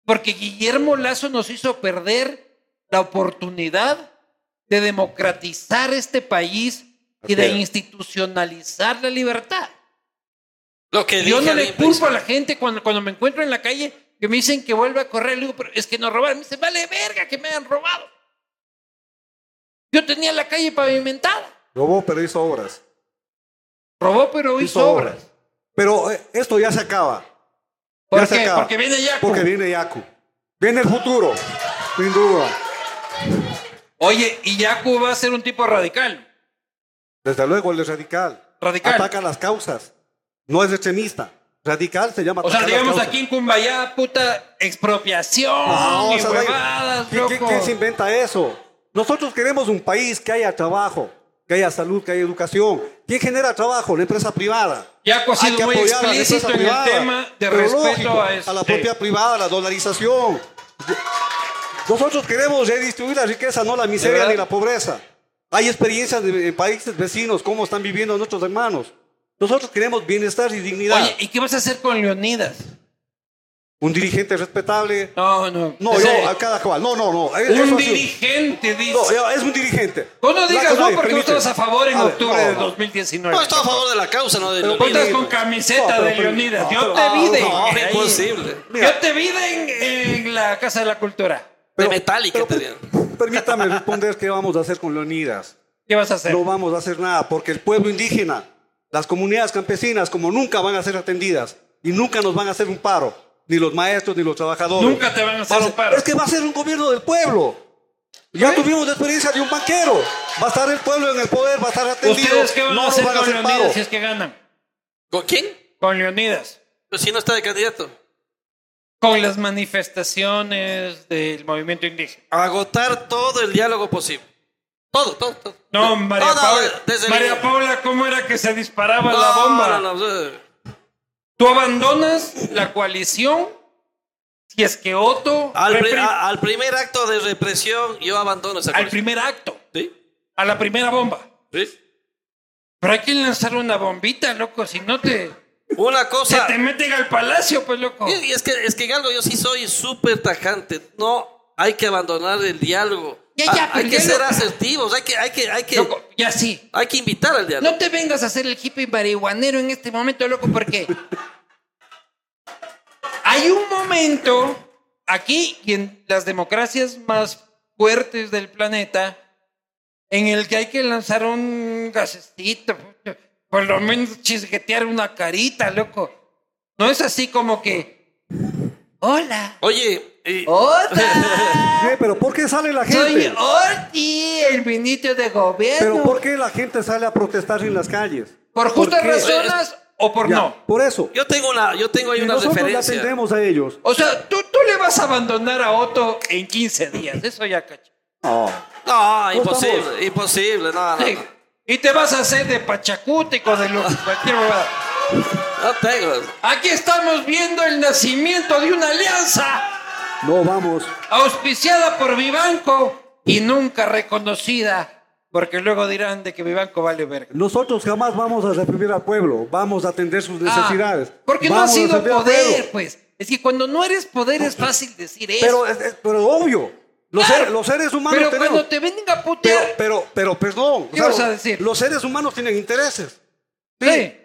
Speaker 1: porque Guillermo Lazo nos hizo perder la oportunidad de democratizar este país y de institucionalizar la libertad.
Speaker 3: Lo que
Speaker 1: Yo no le culpo a la gente cuando, cuando me encuentro en la calle que me dicen que vuelva a correr. Le digo, pero es que nos robaron. Me dice, vale verga que me han robado. Yo tenía la calle pavimentada.
Speaker 2: Robó, pero hizo obras.
Speaker 1: Robó, pero hizo, obras.
Speaker 2: Pero eh, esto ya se acaba.
Speaker 1: ¿Por
Speaker 2: Ya se acaba.
Speaker 1: Porque viene Yaku.
Speaker 2: Porque viene Yaku. Viene el futuro, sin duda.
Speaker 1: Oye, y Yaku va a ser un tipo radical.
Speaker 2: Desde luego, él es radical.
Speaker 1: Radical.
Speaker 2: Ataca las causas. No es extremista. Radical se llama
Speaker 1: O sea, digamos aquí en Cumbayá, puta, expropiación
Speaker 2: No,
Speaker 1: y
Speaker 2: o sea,
Speaker 1: huevadas,
Speaker 2: ¿quién- quién-
Speaker 1: loco.
Speaker 2: quién se inventa eso? Nosotros queremos un país que haya trabajo, que haya salud, que haya educación. ¿Quién genera trabajo? La empresa privada.
Speaker 1: Yaco ha
Speaker 2: Hay
Speaker 1: sido
Speaker 2: que
Speaker 1: muy
Speaker 2: apoyar a la empresa
Speaker 1: en el
Speaker 2: privada.
Speaker 1: tema de respeto
Speaker 2: lógico,
Speaker 1: a
Speaker 2: la propia privada, la dolarización. Nosotros queremos redistribuir la riqueza, no la miseria ni la pobreza. Hay experiencias de, en países vecinos, cómo están viviendo nuestros hermanos. Nosotros queremos bienestar y dignidad.
Speaker 1: Oye, ¿y qué vas a hacer con Leonidas?
Speaker 2: Un dirigente respetable.
Speaker 1: No, no.
Speaker 2: No,
Speaker 1: Ese-
Speaker 2: yo, a cada cual. No, no, no. Eso ha
Speaker 1: Un dirigente, dice.
Speaker 2: No, yo- es un dirigente.
Speaker 1: Vos no digas no porque no
Speaker 2: permite.
Speaker 1: estabas a favor en
Speaker 2: A ver,
Speaker 1: octubre
Speaker 2: no,
Speaker 1: de
Speaker 2: no.
Speaker 1: 2019.
Speaker 3: No, estoy a favor de la causa, no de
Speaker 2: Pero
Speaker 1: Vos
Speaker 3: Leonidas.
Speaker 1: estás con camiseta
Speaker 2: No, pero-
Speaker 1: de
Speaker 2: pero-
Speaker 1: Leonidas.
Speaker 2: no,
Speaker 1: Yo
Speaker 2: pero-
Speaker 1: te
Speaker 2: no,
Speaker 1: vi de.
Speaker 3: no,
Speaker 1: ahí.
Speaker 3: imposible.
Speaker 2: Mira.
Speaker 1: Yo te vi de en, en la Casa de la Cultura.
Speaker 3: De Metallica te.
Speaker 2: Permítame responder qué vamos a hacer con Leonidas.
Speaker 1: ¿Qué vas a hacer?
Speaker 2: No vamos a hacer nada porque el pueblo indígena, las comunidades campesinas, como nunca van a ser atendidas y nunca nos van a hacer un paro, ni los maestros ni los trabajadores.
Speaker 1: Nunca te van a hacer
Speaker 2: Va
Speaker 1: un paro.
Speaker 2: Es que va a ser un gobierno del pueblo. Ya
Speaker 1: ¿Eh?
Speaker 2: tuvimos la experiencia de un banquero. Va a estar el pueblo en el poder, va a estar atendido.
Speaker 1: ¿Ustedes qué van
Speaker 2: no
Speaker 1: a hacer
Speaker 2: van a
Speaker 1: con
Speaker 2: hacer
Speaker 1: Leonidas
Speaker 2: paro.
Speaker 1: si es que ganan?
Speaker 3: ¿Con quién?
Speaker 1: Con Leonidas.
Speaker 3: Pues si no está de candidato.
Speaker 1: Con las manifestaciones del movimiento indígena.
Speaker 3: Agotar todo el diálogo posible. Todo, todo, todo.
Speaker 1: No, María
Speaker 3: No, no,
Speaker 1: Paula. María Paula, ¿cómo era que se disparaba la
Speaker 3: No,
Speaker 1: bomba?
Speaker 3: no, no, eh,
Speaker 1: Tú abandonas la coalición si es que Otto
Speaker 3: Al, pri-
Speaker 1: repri-
Speaker 3: a- al primer acto de represión, yo abandono esa
Speaker 1: al
Speaker 3: coalición.
Speaker 1: primer acto,
Speaker 3: ¿Sí?
Speaker 1: a la primera bomba.
Speaker 3: ¿Sí?
Speaker 1: Pero hay que lanzar una bombita, loco, si no te
Speaker 3: Una
Speaker 1: se
Speaker 3: cosa.
Speaker 1: te meten al palacio, pues loco.
Speaker 3: Y y es que, es que en algo yo sí soy súper tajante. No hay que abandonar el diálogo.
Speaker 1: Ya,
Speaker 3: Ah, hay que ser
Speaker 1: lo-
Speaker 3: asertivos, hay que, hay que, hay que,
Speaker 1: Loco, ya sí.
Speaker 3: hay que invitar al diálogo.
Speaker 1: No te vengas a hacer el hippie marihuanero en este momento, loco, porque hay un momento aquí y en las democracias más fuertes del planeta en el que hay que lanzar un gasecito, por lo menos chisguetear una carita, loco. No es así como que, hola,
Speaker 3: Oye, y-
Speaker 1: hola,
Speaker 2: Eh, Pero ¿por qué sale la
Speaker 1: soy
Speaker 2: gente?
Speaker 1: Orti, el ministro de gobierno.
Speaker 2: Pero ¿por qué la gente sale a protestar en las calles?
Speaker 1: ¿Por justas razones o por
Speaker 2: Ya,
Speaker 1: no?
Speaker 2: Por eso.
Speaker 3: yo tengo una, yo tengo ahí
Speaker 2: Y
Speaker 3: una
Speaker 2: nosotros le
Speaker 3: referencia.
Speaker 2: atendemos a ellos.
Speaker 1: O sea, tú, tú le vas a abandonar a Otto en 15 días. Eso ya cacho.
Speaker 2: No.
Speaker 3: No, imposible,
Speaker 2: estamos-
Speaker 3: imposible, no, no,
Speaker 1: Sí.
Speaker 3: no.
Speaker 1: Y te vas a hacer de pachacútico de lo cualquier.
Speaker 3: No tengo.
Speaker 1: Aquí estamos viendo el nacimiento de una alianza
Speaker 2: No vamos.
Speaker 1: auspiciada por Vivanco y nunca reconocida. Porque luego dirán de que Vivanco vale verga.
Speaker 2: Nosotros jamás vamos a reprimir al pueblo. Vamos a atender sus necesidades.
Speaker 1: Ah, porque no ha
Speaker 2: Vamos
Speaker 1: sido poder, pues. Es que cuando no eres poder es fácil decir eso.
Speaker 2: Pero, es- es- pero obvio. Los,
Speaker 1: Claro.
Speaker 2: seres, los seres humanos
Speaker 1: Pero
Speaker 2: tenemos.
Speaker 1: cuando te vengan a
Speaker 2: Pero,
Speaker 1: putear.
Speaker 2: pero, pero, perdón.
Speaker 1: ¿Qué vas a decir?
Speaker 2: Los seres humanos tienen intereses.
Speaker 1: sí.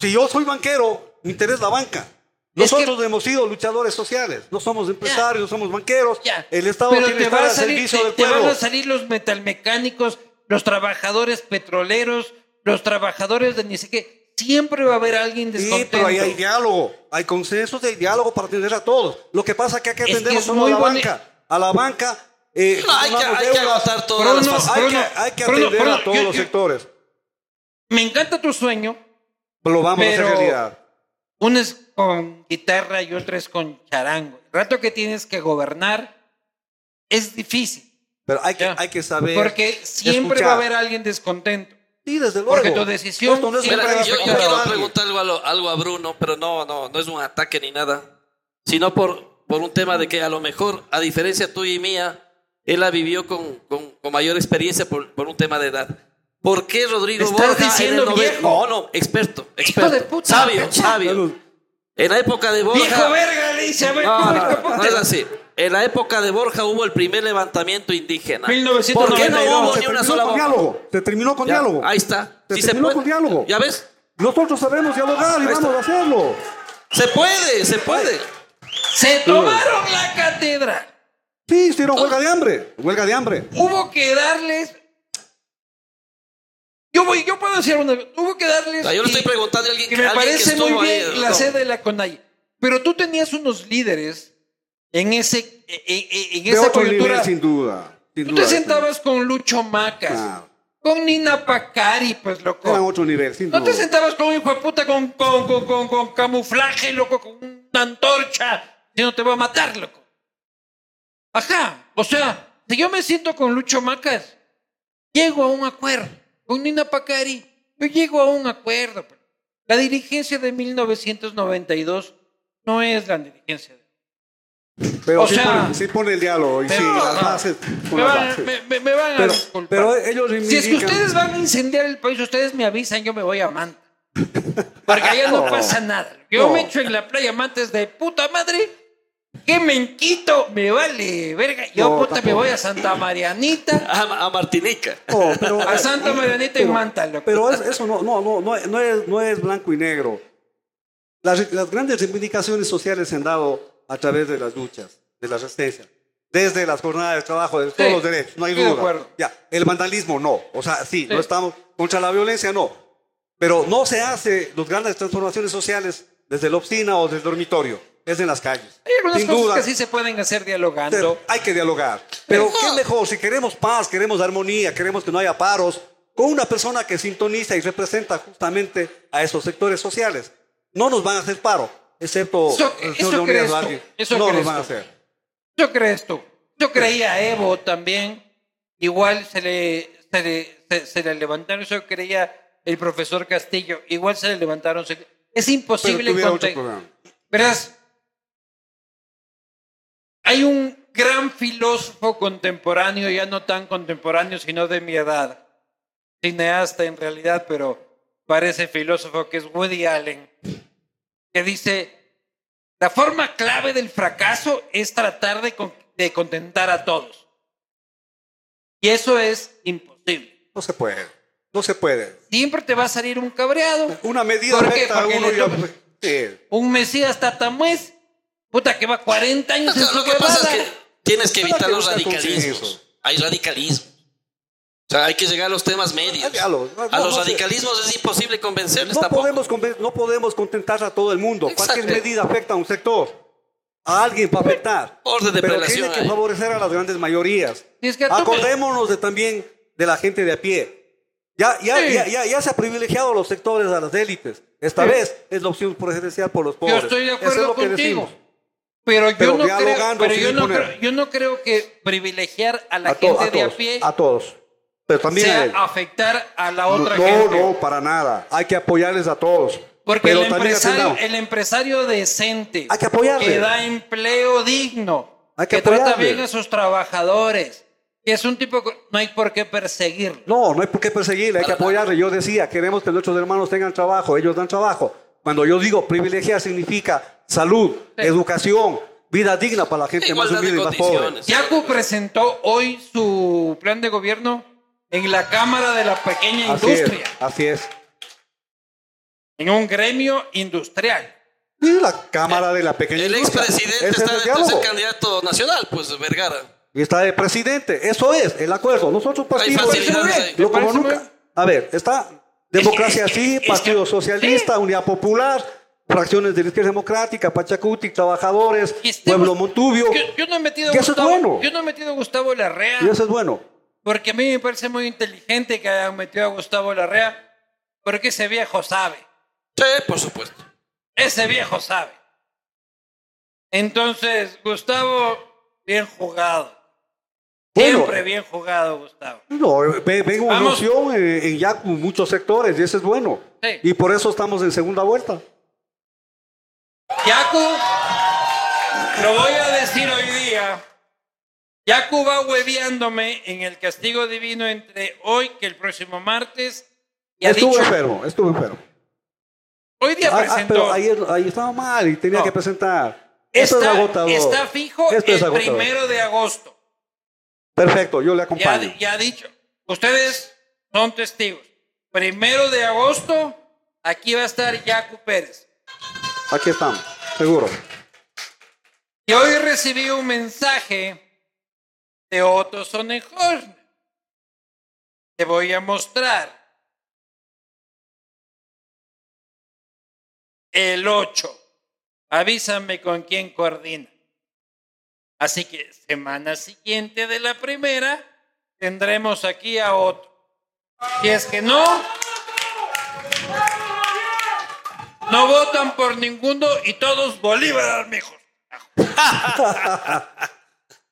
Speaker 2: Si yo soy banquero, mi interés es la banca.
Speaker 1: Es
Speaker 2: Nosotros hemos sido luchadores sociales. No somos empresarios, no somos banqueros.
Speaker 1: Ya.
Speaker 2: El Estado
Speaker 1: Pero
Speaker 2: tiene que estar al
Speaker 1: salir,
Speaker 2: servicio
Speaker 1: te,
Speaker 2: del
Speaker 1: te van
Speaker 2: pueblo.
Speaker 1: a salir los metalmecánicos, los trabajadores petroleros, los trabajadores de ni sé qué. Siempre va a haber alguien
Speaker 2: Sí,
Speaker 1: descontento.
Speaker 2: pero ahí hay diálogo. Hay consensos de diálogo para atender a todos. Lo que pasa es que hay que atender
Speaker 1: es
Speaker 2: solo a la
Speaker 1: boni-
Speaker 2: banca. A la banca. eh,
Speaker 3: No, hay que, hay que agotar todas
Speaker 1: Bruno,
Speaker 3: las.
Speaker 2: Hay
Speaker 1: Bruno,
Speaker 2: que, hay que
Speaker 1: Bruno,
Speaker 2: atender
Speaker 1: Bruno,
Speaker 2: a todos
Speaker 1: yo-
Speaker 2: los
Speaker 1: yo-
Speaker 2: sectores.
Speaker 1: Me encanta tu sueño.
Speaker 2: Lo vamos a
Speaker 1: Pero-
Speaker 2: hacer realidad.
Speaker 1: Uno es con guitarra y otro es con charango. El rato que tienes que gobernar es difícil.
Speaker 2: Pero hay que,
Speaker 1: Ya.
Speaker 2: hay que saber.
Speaker 1: Porque siempre
Speaker 2: escuchar.
Speaker 1: va a haber alguien descontento.
Speaker 2: Sí, desde luego.
Speaker 1: Porque tu decisión
Speaker 2: no es
Speaker 1: siempre
Speaker 2: una
Speaker 3: Mira,
Speaker 1: a
Speaker 3: yo, yo
Speaker 1: a
Speaker 3: quiero preguntar algo a, lo- algo a Bruno, pero no, no, no es un ataque ni nada, sino por, por un tema de que a lo mejor, a diferencia tuya y mía, él la vivió con, con, con mayor experiencia por, por un tema de edad. ¿Por qué Rodrigo
Speaker 1: ¿Estás
Speaker 3: Borja
Speaker 1: diciendo
Speaker 3: en el
Speaker 1: viejo?
Speaker 3: No, no, experto, experto.
Speaker 1: de puta,
Speaker 3: sabio,
Speaker 1: pecha.
Speaker 3: sabio. En la época de Borja...
Speaker 1: Viejo verga, le dice a ver,
Speaker 3: No,
Speaker 1: ¿cómo
Speaker 3: no,
Speaker 1: es
Speaker 3: no, no es así. En la época de Borja hubo el primer levantamiento indígena.
Speaker 1: 1992.
Speaker 3: ¿Por qué no hubo
Speaker 2: Se
Speaker 3: ni una sola
Speaker 2: con diálogo. Se terminó con
Speaker 3: Ya,
Speaker 2: diálogo.
Speaker 3: Ahí está.
Speaker 2: Se
Speaker 3: Sí
Speaker 2: terminó con diálogo.
Speaker 3: ¿Ya ves?
Speaker 2: Nosotros sabemos dialogar y
Speaker 3: Ahí está.
Speaker 2: vamos a hacerlo.
Speaker 3: Se puede, se puede.
Speaker 1: Se tomaron la catedral.
Speaker 2: Sí, hicieron huelga de hambre. Huelga de hambre.
Speaker 1: Hubo que darles. Yo voy, yo puedo decir una. Hubo que darles.
Speaker 3: O sea, yo le estoy preguntando a alguien
Speaker 1: que
Speaker 3: que,
Speaker 1: me
Speaker 3: alguien que
Speaker 1: parece
Speaker 3: estuvo
Speaker 1: muy
Speaker 3: ahí,
Speaker 1: bien la
Speaker 3: no.
Speaker 1: sede de la CONAI. Pero tú tenías unos líderes en ese en, en- en
Speaker 2: De
Speaker 1: esa
Speaker 2: otro
Speaker 1: coyuntura.
Speaker 2: nivel, sin duda. Sin
Speaker 1: Tú
Speaker 2: duda.
Speaker 1: te sentabas con Lucho Macas,
Speaker 2: Claro.
Speaker 1: con Nina Pacari, pues loco.
Speaker 2: Era otro nivel, sin
Speaker 1: ¿No te
Speaker 2: duda.
Speaker 1: sentabas con un hijo de puta con, con, con, con, con camuflaje, loco, con una antorcha? Si no te va a matar, loco. Ajá. O sea, si yo me siento con Lucho Macas, llego a un acuerdo. Con Nina Pacari, yo llego a un acuerdo. pues. La dirigencia de 1992 no es la dirigencia de
Speaker 2: Pero
Speaker 1: o
Speaker 2: sí,
Speaker 1: sea-
Speaker 2: pone, sí pone el diálogo y sí,
Speaker 1: Pero-
Speaker 2: las bases.
Speaker 1: me van,
Speaker 2: bases.
Speaker 1: me- me- me van a disculpar.
Speaker 2: pero ellos
Speaker 1: si es que ustedes van a incendiar el país, ustedes me avisan, yo me voy a Manta. Porque allá no,
Speaker 2: No.
Speaker 1: pasa nada. Yo
Speaker 2: No.
Speaker 1: me echo en la playa Mantes de puta madre. Que me enquito, me vale, verga. Yo
Speaker 2: No,
Speaker 1: puta me
Speaker 2: tampoco.
Speaker 1: voy a Santa Marianita.
Speaker 3: A, a Martinica.
Speaker 2: No, pero-
Speaker 1: A Santa Marianita en Manta, loco.
Speaker 2: Pero es- eso no, no, no, no, no es, no es blanco y negro. Las, las grandes reivindicaciones sociales se han dado a través de las luchas, de la resistencia. Desde las jornadas de trabajo, de todos
Speaker 1: Sí,
Speaker 2: los derechos, no hay
Speaker 1: estoy de
Speaker 2: duda.
Speaker 1: acuerdo.
Speaker 2: Ya, el vandalismo no. O sea, sí,
Speaker 1: Sí.
Speaker 2: no estamos contra la violencia, no. Pero no se hace las grandes transformaciones sociales desde la oficina o desde el dormitorio, es en las calles.
Speaker 1: Hay algunas
Speaker 2: Sin
Speaker 1: cosas
Speaker 2: duda,
Speaker 1: que sí se pueden hacer dialogando.
Speaker 2: pero hay que dialogar. Pero qué mejor, si queremos paz, queremos armonía, queremos que no haya paros, con una persona que sintoniza y representa justamente a esos sectores sociales. No nos van a hacer paro, excepto
Speaker 1: Eso-
Speaker 2: el
Speaker 1: eso
Speaker 2: señor Leonidas
Speaker 1: crees tú, eso
Speaker 2: No nos
Speaker 1: crees
Speaker 2: van a
Speaker 1: tú.
Speaker 2: hacer.
Speaker 1: Yo crees tú. Yo creía Evo también. Igual se le, se le, se, se le levantaron. Yo creía el profesor Castillo. Igual se le levantaron. Es
Speaker 2: Pero
Speaker 1: imposible
Speaker 2: programa.
Speaker 1: Verás, hay un gran filósofo contemporáneo, ya no tan contemporáneo, sino de mi edad. Cineasta en realidad, pero parece filósofo, que es Woody Allen, que dice, la forma clave del fracaso es tratar de, con- de contentar a todos. Y eso es imposible.
Speaker 2: No se puede. No se puede.
Speaker 1: Siempre te va a salir un cabreado.
Speaker 2: Una medida uno Sí.
Speaker 1: Un Mesías Tatamuez, puta que va 40 años
Speaker 3: Lo que pasa es que tienes que evitar los radicalismos. Hay radicalismo. O sea, hay que llegar a los temas medios.
Speaker 2: A los- no,
Speaker 3: A los
Speaker 2: no
Speaker 3: radicalismos es imposible convencerles
Speaker 2: No
Speaker 3: tampoco.
Speaker 2: podemos, conven- no podemos contentar a todo el mundo. Cualquier
Speaker 3: Exacto.
Speaker 2: medida afecta a un sector. A alguien va a afectar.
Speaker 3: Orden de
Speaker 2: Pero tiene que favorecer a las grandes mayorías.
Speaker 1: Es que
Speaker 2: Acordémonos de, también de la gente de a pie. Ya, ya,
Speaker 1: Sí.
Speaker 2: ya, ya, ya se ha privilegiado a los sectores, a las élites. Esta
Speaker 1: Sí.
Speaker 2: vez es la opción presidencial por los pobres.
Speaker 1: Yo estoy de
Speaker 2: Eso es
Speaker 1: acuerdo
Speaker 2: lo que
Speaker 1: contigo.
Speaker 2: decimos.
Speaker 1: Pero yo
Speaker 2: Pero
Speaker 1: no creo, pero yo no creo, yo no creo que privilegiar a la
Speaker 2: A,
Speaker 1: gente
Speaker 2: a
Speaker 1: de
Speaker 2: todos.
Speaker 1: a pie
Speaker 2: A todos. Pero también a él.
Speaker 1: sea afectar a la
Speaker 2: No,
Speaker 1: otra
Speaker 2: no,
Speaker 1: gente.
Speaker 2: no, para nada. Hay que apoyarles a todos.
Speaker 1: Porque el empresario, el empresario decente
Speaker 2: Hay que apoyarle.
Speaker 1: que da empleo digno,
Speaker 2: Hay que
Speaker 1: que, trata bien a sus trabajadores, que es un tipo que no hay por qué perseguirlo.
Speaker 2: No, no hay por qué perseguirle, hay que apoyarle. Yo decía, queremos que nuestros hermanos tengan trabajo, ellos dan trabajo. Cuando yo digo privilegiar significa salud, educación, vida digna para la gente más
Speaker 3: Igualdad
Speaker 2: humilde y más pobre.
Speaker 1: Yacu presentó hoy su plan de gobierno en la Cámara de la Pequeña
Speaker 2: Así es,
Speaker 1: Industria,
Speaker 2: así es.
Speaker 1: en un gremio industrial.
Speaker 2: Y la Cámara de la Pequeña
Speaker 3: El
Speaker 2: Industria.
Speaker 3: expresidente
Speaker 2: Ese
Speaker 3: está
Speaker 2: es el
Speaker 3: de
Speaker 2: diálogo.
Speaker 3: ser candidato nacional, pues Vergara.
Speaker 2: Y está de presidente. Eso es, el acuerdo. Nosotros partimos.
Speaker 3: facilidades
Speaker 1: ahí.
Speaker 2: Lo como nunca. A ver, está democracia
Speaker 1: Es que-
Speaker 2: sí,
Speaker 1: es que-
Speaker 2: Partido Socialista, Unidad Popular, fracciones de la izquierda democrática, Pachacuti, Trabajadores,
Speaker 1: Y estemos-
Speaker 2: Pueblo Montubio.
Speaker 1: Yo, yo no he metido a
Speaker 2: Y eso es
Speaker 1: Gustavo,
Speaker 2: bueno.
Speaker 1: yo no he metido a Gustavo Larrea,
Speaker 2: Y eso es bueno.
Speaker 1: porque a mí me parece muy inteligente que hayan metido a Gustavo Larrea, porque ese viejo sabe.
Speaker 3: Sí, por supuesto.
Speaker 1: Ese viejo sabe. Entonces, Gustavo, bien jugado.
Speaker 2: Bueno.
Speaker 1: Siempre bien jugado, Gustavo.
Speaker 2: No, ve-
Speaker 1: Vamos.
Speaker 2: noción en, en ya muchos sectores y eso es bueno.
Speaker 1: Sí.
Speaker 2: Y por eso estamos en segunda vuelta.
Speaker 1: Yacu, lo voy a decir hoy día. Yacu va hueviándome en el castigo divino entre hoy que el próximo martes. Y
Speaker 2: estuvo
Speaker 1: dicho,
Speaker 2: enfermo, estuvo enfermo.
Speaker 1: hoy día
Speaker 2: Ah, ah,
Speaker 1: presentó.
Speaker 2: pero ahí, ahí estaba mal y tenía
Speaker 1: No.
Speaker 2: que presentar. Esto es
Speaker 1: está,
Speaker 2: agotador.
Speaker 1: está fijo
Speaker 2: Esto es
Speaker 1: el
Speaker 2: agotador.
Speaker 1: primero de agosto.
Speaker 2: Perfecto, yo le
Speaker 1: Ya,
Speaker 2: acompaño.
Speaker 1: ya ha dicho. Ustedes son testigos. Primero de agosto, aquí va a estar Yacu Pérez.
Speaker 2: Aquí estamos, seguro.
Speaker 1: Y hoy recibí un mensaje de Otto Sonnenhorn. Te voy a mostrar. El 8. Avísame con quién coordina. Así que semana siguiente de la primera tendremos aquí a Otto. Si es que no, no votan por ninguno y todos Bolívar, mijos.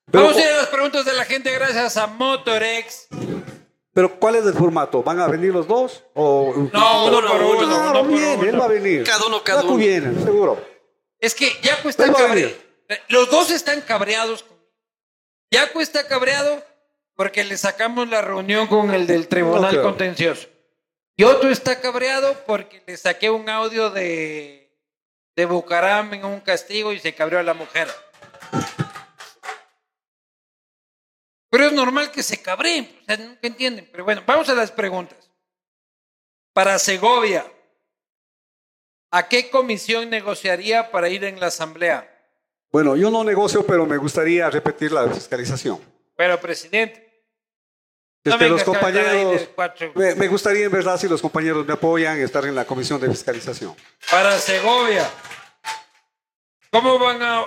Speaker 1: Vamos a ir a las preguntas de la gente gracias a Motorex.
Speaker 2: Pero ¿cuál es el formato? ¿Van a venir los dos? O...
Speaker 1: No, uno por uno.
Speaker 2: Claro,
Speaker 1: uno por
Speaker 2: bien,
Speaker 1: uno.
Speaker 2: él va a venir.
Speaker 3: Cada uno, cada uno.
Speaker 2: viene, seguro.
Speaker 1: Es que Yaco está
Speaker 2: Él
Speaker 1: Los dos están cabreados. Yaco está cabreado porque le sacamos la reunión con el del Tribunal. Contencioso. Y otro está cabreado porque le saqué un audio de, de Bucaram en un castigo y se cabreó a la mujer. Pero es normal que se cabreen, o sea, nunca entienden. Pero bueno, vamos a las preguntas. Para Segovia, ¿a qué comisión negociaría para ir en la asamblea?
Speaker 2: Bueno, yo no negocio, pero me gustaría repetir la fiscalización.
Speaker 1: Pero, presidente, No
Speaker 2: los compañeros... Me, me gustaría en verdad si los compañeros me apoyan estar en la comisión de fiscalización.
Speaker 1: para Segovia, ¿cómo van a,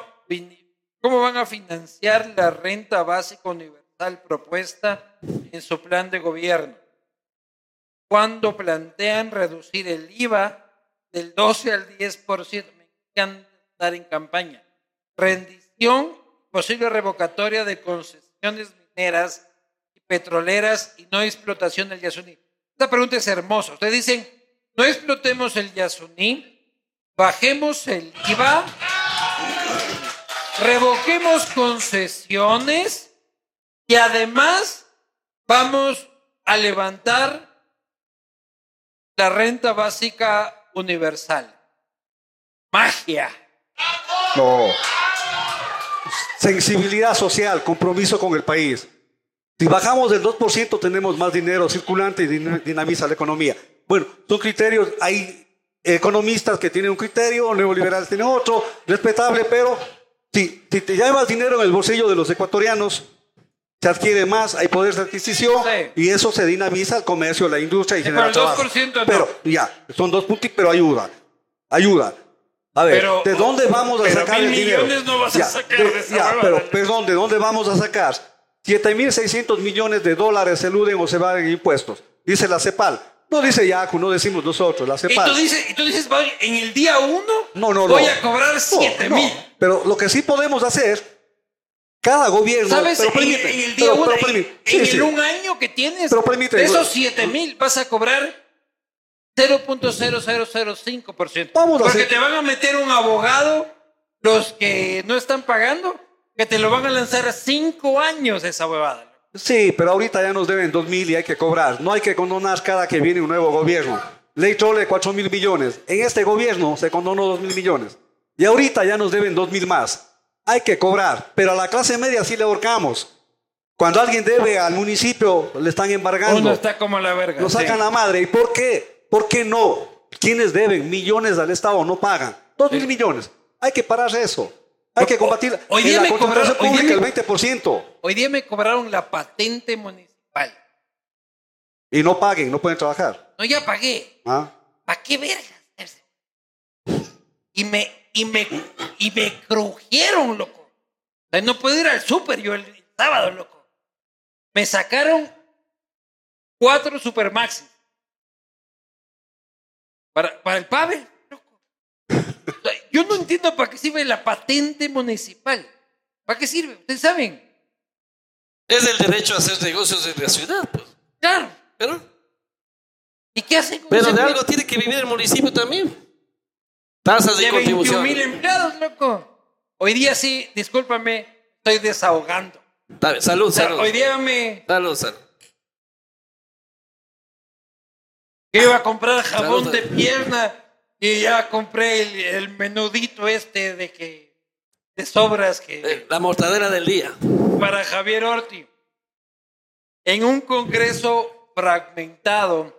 Speaker 1: cómo van a financiar la renta básica universal propuesta en su plan de gobierno? Cuando plantean reducir el IVA del 12 al 10%, me encanta estar en campaña. Rendición, posible revocatoria de concesiones mineras y petroleras y no explotación del Yasuní. Esta pregunta es hermosa. Ustedes dicen, no explotemos el Yasuní, bajemos el IVA, revoquemos concesiones y además vamos a levantar la renta básica universal. Magia.
Speaker 2: No. Sensibilidad social, compromiso con el país. Si bajamos del 2%, tenemos más dinero circulante y din- dinamiza la economía. Bueno, son criterios, hay economistas que tienen un criterio, neoliberales tienen otro, respetable, pero si, si te llevas dinero en el bolsillo de los ecuatorianos, se adquiere más, hay poder de adquisición
Speaker 1: Sí.
Speaker 2: y eso se dinamiza el comercio, la industria y
Speaker 1: Sí,
Speaker 2: genera
Speaker 1: pero el
Speaker 2: trabajo.
Speaker 1: 2% no.
Speaker 2: Pero ya, son dos puntos, pero ayuda, ayuda. A ver,
Speaker 1: Pero-
Speaker 2: ¿de dónde vamos a
Speaker 1: pero
Speaker 2: sacar
Speaker 1: mil
Speaker 2: el dinero?
Speaker 1: millones no vas a sacar de esa
Speaker 2: ya,
Speaker 1: huevada.
Speaker 2: pero perdón, ¿de dónde vamos a sacar? 7.600 millones de dólares se eluden o se van en impuestos. Dice la CEPAL. No dice Yacu, no decimos nosotros, la
Speaker 1: Y
Speaker 2: CEPAL.
Speaker 1: tú dices, y tú dices "Voy- en el día uno
Speaker 2: no, no,
Speaker 1: voy
Speaker 2: no.
Speaker 1: a cobrar
Speaker 2: No,
Speaker 1: 7
Speaker 2: no.
Speaker 1: mil.
Speaker 2: Pero lo que sí podemos hacer, cada gobierno.
Speaker 1: ¿Sabes?
Speaker 2: Pero
Speaker 1: En,
Speaker 2: permite,
Speaker 1: en el día
Speaker 2: pero-
Speaker 1: uno,
Speaker 2: pero
Speaker 1: en, en
Speaker 2: Sí,
Speaker 1: el
Speaker 2: sí.
Speaker 1: un año que tienes,
Speaker 2: Pero permite,
Speaker 1: de esos
Speaker 2: bueno.
Speaker 1: 7 mil vas a cobrar 0.0005%.
Speaker 2: Vamos a
Speaker 1: Porque
Speaker 2: hacer-
Speaker 1: te van a meter un abogado, los que no están pagando, que te lo van a lanzar 5 años esa huevada.
Speaker 2: Sí, pero ahorita ya nos deben 2 mil y hay que cobrar. No hay que condonar cada que viene un nuevo gobierno. Ley Trole, 4 mil millones. En este gobierno se condonó 2 mil millones. Y ahorita ya nos deben 2 mil más. Hay que cobrar. Pero a la clase media sí le ahorcamos. Cuando alguien debe al municipio, le están embargando.
Speaker 1: Uno está como la verga.
Speaker 2: Lo
Speaker 1: sí.
Speaker 2: sacan la madre. ¿Y por qué? ¿Por qué no? ¿Quiénes deben? Millones al Estado no pagan. 2 mil millones. Hay que parar eso. Hay que combatir
Speaker 1: Hoy
Speaker 2: en
Speaker 1: día
Speaker 2: la
Speaker 1: me cobraron- hoy día
Speaker 2: pública
Speaker 1: me-
Speaker 2: el 20%.
Speaker 1: Hoy día me cobraron la patente municipal.
Speaker 2: Y no paguen, no pueden trabajar.
Speaker 1: No, ya pagué.
Speaker 2: ¿Ah?
Speaker 1: ¿Para qué vergas? Y me, y me, y me crujieron, loco. O sea, no puedo ir al súper yo el sábado, loco. Me sacaron cuatro Supermaxis. Para, para el pave, yo no entiendo para qué sirve la patente municipal. ¿Para qué sirve? Ustedes saben.
Speaker 3: Es el derecho a hacer negocios en la ciudad, pues.
Speaker 1: Claro.
Speaker 3: Pero,
Speaker 1: ¿Y qué hacen con
Speaker 3: pero de algo tiene que vivir el municipio también. Tasas de
Speaker 1: de 21
Speaker 3: contribución.
Speaker 1: mil empleados, loco. Hoy día sí, discúlpame, estoy desahogando.
Speaker 3: Bien, Salud,
Speaker 1: O sea,
Speaker 3: salud.
Speaker 1: hoy día me
Speaker 3: Salud, salud.
Speaker 1: Que iba a comprar jabón de pierna y ya compré el, el menudito este de que de sobras que
Speaker 3: Eh, La mortadera del día.
Speaker 1: para Javier Orti. En un congreso fragmentado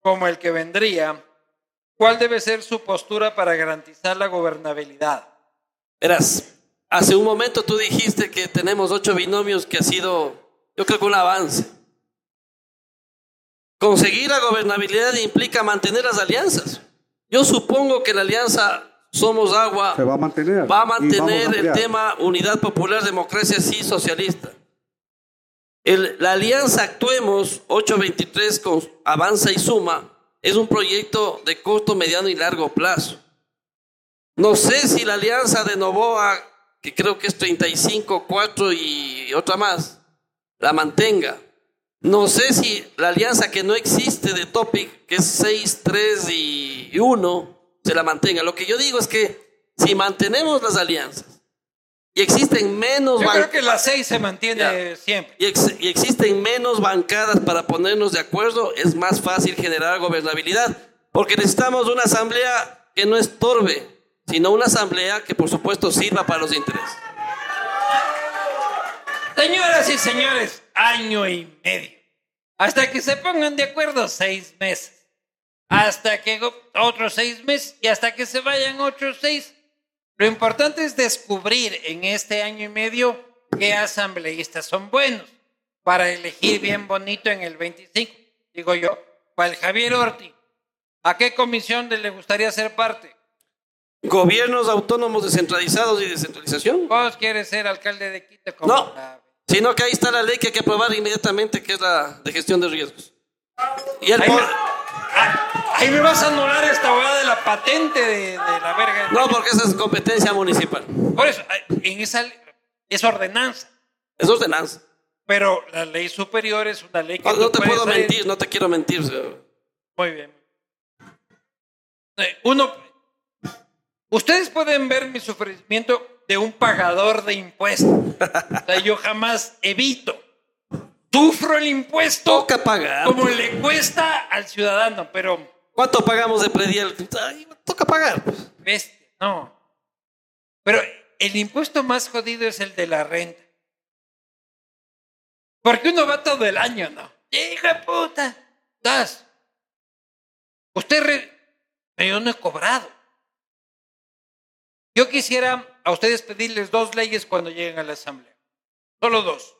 Speaker 1: como el que vendría, ¿cuál debe ser su postura para garantizar la gobernabilidad?
Speaker 3: Verás, hace un momento tú dijiste que tenemos ocho binomios que ha sido, yo creo que un avance. Conseguir la gobernabilidad implica mantener las alianzas. Yo supongo que la alianza Somos Agua
Speaker 2: Se va a mantener.
Speaker 3: va a el tema Unidad Popular, Democracia sí socialista. El- la alianza Actuemos 823 con Avanza y Suma es un proyecto de corto, mediano y largo plazo. No sé si la alianza de Novoa, que creo que es 35, 4 y otra más, la mantenga. No sé si la alianza que no existe de Topic, que es 6, 3 y 1, se la mantenga. Lo que yo digo es que si mantenemos las alianzas y existen menos
Speaker 1: Yo creo que la 6 se mantiene
Speaker 3: Ya.
Speaker 1: siempre.
Speaker 3: y, ex- y existen menos bancadas para ponernos de acuerdo, es más fácil generar gobernabilidad. Porque necesitamos una asamblea que no estorbe, sino una asamblea que por supuesto sirva para los intereses.
Speaker 1: Señoras y señores, año y medio. Hasta que se pongan de acuerdo, seis meses. Hasta que otros seis meses y hasta que se vayan otros seis. Lo importante es descubrir en este año y medio qué asambleístas son buenos para elegir bien bonito en el 25. Digo yo, para el Javier Orti, ¿a qué comisión le gustaría ser parte?
Speaker 3: Gobiernos autónomos descentralizados y descentralización.
Speaker 1: ¿Vos quieres ser alcalde de Quito? Como
Speaker 3: No,
Speaker 1: la-
Speaker 3: sino que ahí está la ley que hay que aprobar inmediatamente, que es la de gestión de riesgos. Y el
Speaker 1: Ahí,
Speaker 3: por-
Speaker 1: me, ah, ahí me vas a anular esta hueá de la patente de, de la verga.
Speaker 3: No, porque esa es competencia municipal.
Speaker 1: Por eso, en esa es ordenanza.
Speaker 3: Es ordenanza.
Speaker 1: Pero la ley superior es una ley que
Speaker 3: No, te puedo
Speaker 1: salir-
Speaker 3: mentir, no te quiero mentir.
Speaker 1: Muy bien. Eh, Uno, ustedes pueden ver mi sufrimiento de un pagador de impuestos. O sea, yo jamás evito. Sufro el impuesto
Speaker 3: Toca pagar.
Speaker 1: como le cuesta al ciudadano, pero
Speaker 3: ¿Cuánto pagamos de predial? Ay, toca pagar. pues.
Speaker 1: no. Pero el impuesto más jodido es el de la renta. Porque uno va todo el año, ¿no? Hija puta, das. Usted, re- pero yo no he cobrado. Yo quisiera a ustedes pedirles dos leyes cuando lleguen a la Asamblea. Solo dos.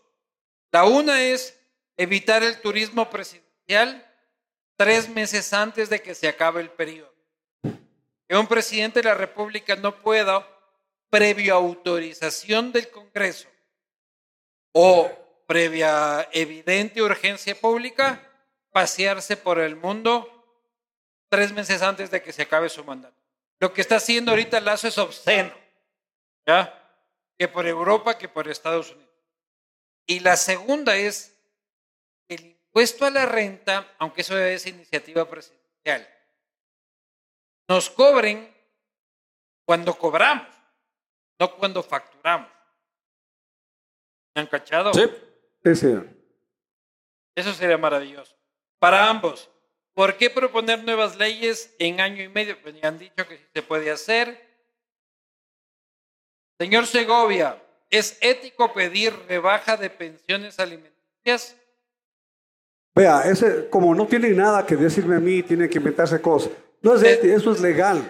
Speaker 1: La una es evitar el turismo presidencial tres meses antes de que se acabe el periodo. Que un presidente de la República no pueda, previo autorización del Congreso o previa evidente urgencia pública, pasearse por el mundo tres meses antes de que se acabe su mandato. Lo que está haciendo ahorita Lazo es obsceno, ¿ya? Que por Europa, que por Estados Unidos. Y la segunda es el impuesto a la renta, aunque eso es iniciativa presidencial, nos cobren cuando cobramos, no cuando facturamos. ¿Me han cachado?
Speaker 3: Sí.
Speaker 2: Sí, sí.
Speaker 1: Eso sería maravilloso. Para ambos, ¿por qué proponer nuevas leyes en año y medio? Pues ya han dicho que se puede hacer. Señor Segovia, ¿es ético pedir rebaja de pensiones alimenticias?
Speaker 2: Vea, ese, como no tienen nada que decirme a mí, tienen que inventarse cosas. No es
Speaker 1: Eh.
Speaker 2: ético, eso es legal.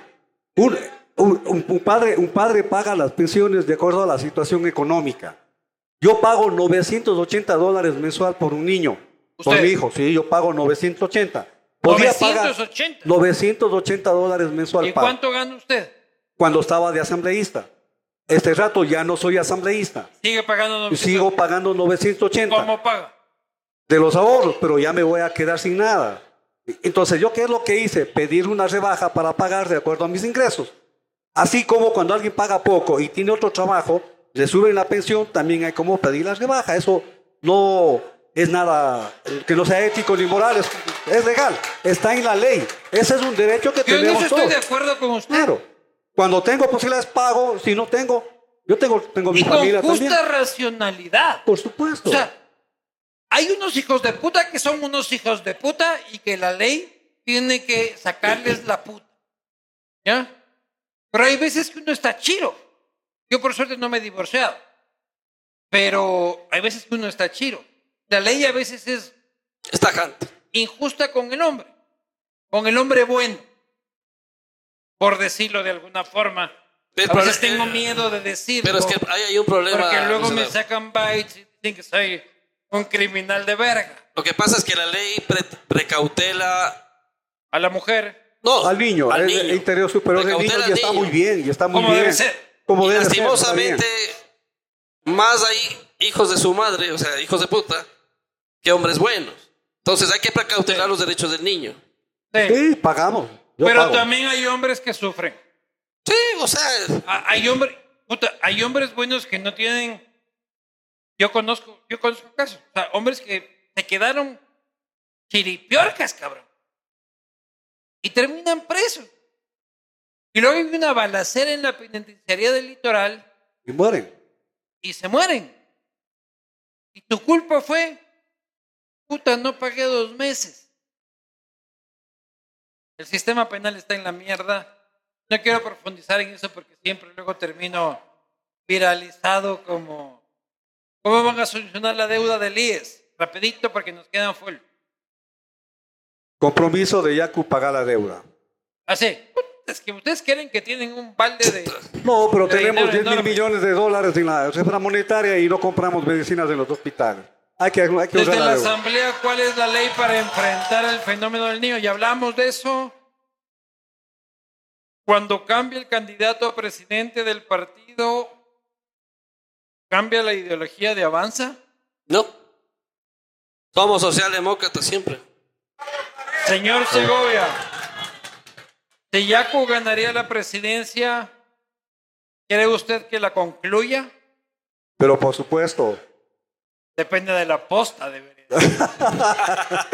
Speaker 2: Un, un- un- un padre, un padre paga las pensiones de acuerdo a la situación económica. Yo pago 980 dólares mensual por un niño, por mi hijo, sí, yo pago 980. Podría pagar
Speaker 1: 980.
Speaker 2: 980 dólares mensual
Speaker 1: ¿Y cuánto gana usted?
Speaker 2: cuando estaba de asambleísta. Este rato ya no soy asambleísta.
Speaker 1: Sigue pagando
Speaker 2: Y sigo pagando 980
Speaker 1: ¿Cómo paga?
Speaker 2: de los ahorros, pero ya me voy a quedar sin nada. Entonces, ¿yo qué es lo que hice? Pedir una rebaja para pagar de acuerdo a mis ingresos. Así como cuando alguien paga poco y tiene otro trabajo, le suben la pensión, también hay como pedir la rebaja. Eso no es nada que no sea ético ni moral, es, es legal, está en la ley. Ese es un derecho que
Speaker 1: Yo en eso
Speaker 2: tenemos
Speaker 1: estoy
Speaker 2: todos.
Speaker 1: de acuerdo con usted.
Speaker 2: Claro. Cuando tengo posibilidades pago, si no tengo, yo tengo, tengo mi
Speaker 1: Y con
Speaker 2: familia
Speaker 1: justa
Speaker 2: también.
Speaker 1: racionalidad.
Speaker 2: Por supuesto.
Speaker 1: O sea, hay unos hijos de puta que son unos hijos de puta y que la ley tiene que sacarles la puta. ¿Ya? Pero hay veces que uno está chiro. Yo por suerte no me he divorciado. Pero hay veces que uno está chiro. La ley a veces es
Speaker 3: Es tajante.
Speaker 1: injusta con el hombre. Con el hombre bueno. Por decirlo de alguna forma.
Speaker 3: Pero-
Speaker 1: a veces
Speaker 3: pero-
Speaker 1: tengo miedo de decirlo.
Speaker 3: Pero es que ahí hay un problema.
Speaker 1: Porque luego me sacan bytes y dicen que soy un criminal de verga.
Speaker 3: Lo que pasa es que la ley pre- precautela.
Speaker 1: A la mujer.
Speaker 3: No,
Speaker 2: al niño,
Speaker 3: al
Speaker 2: el,
Speaker 3: niño.
Speaker 2: el interior superior del niño
Speaker 3: Precautela
Speaker 2: y
Speaker 3: al
Speaker 2: está
Speaker 3: niño.
Speaker 2: muy bien, y está muy
Speaker 1: Como
Speaker 2: bien.
Speaker 1: debe ser.
Speaker 2: Como
Speaker 3: Y
Speaker 2: debe
Speaker 3: lastimosamente, más hay hijos de su madre, o sea, hijos de puta, que hombres buenos. Entonces hay que precautelar los derechos del niño.
Speaker 1: Sí.
Speaker 2: Sí, pagamos. Yo
Speaker 1: Pero
Speaker 2: pago.
Speaker 1: también hay hombres que sufren.
Speaker 3: Sí, o sea,
Speaker 1: Hay hombres, puta, hay hombres buenos que no tienen. Yo conozco, yo conozco casos. O sea, hombres que se quedaron chiripiorcas, cabrón. Y terminan presos. Y luego hay una balacera en la penitenciaría del litoral
Speaker 2: Y mueren.
Speaker 1: y se mueren. Y tu culpa fue, puta, no pagué dos meses. El sistema penal está en la mierda. No quiero profundizar en eso porque siempre luego termino viralizado como, ¿cómo van a solucionar la deuda del IES? Rapidito porque nos quedan full.
Speaker 2: Compromiso de Yacu pagar la deuda.
Speaker 1: Así, puta, es que ustedes quieren que tienen un balde de...
Speaker 2: No, pero
Speaker 1: De
Speaker 2: tenemos
Speaker 1: dinero
Speaker 2: 10 mil millones de dólares en la reserva monetaria y no compramos medicinas en los hospitales. Hay que, hay que
Speaker 1: Desde la. Asamblea, ¿cuál es la ley para enfrentar el fenómeno del niño? Ya hablamos de eso. Cuando cambia el candidato a presidente del partido, ¿cambia la ideología de Avanza?
Speaker 3: no. Somos socialdemócratas siempre.
Speaker 1: Señor Segovia, si Yaco ganaría la presidencia, ¿quiere usted que la concluya?
Speaker 2: Pero por supuesto,
Speaker 1: Depende de la posta, debería.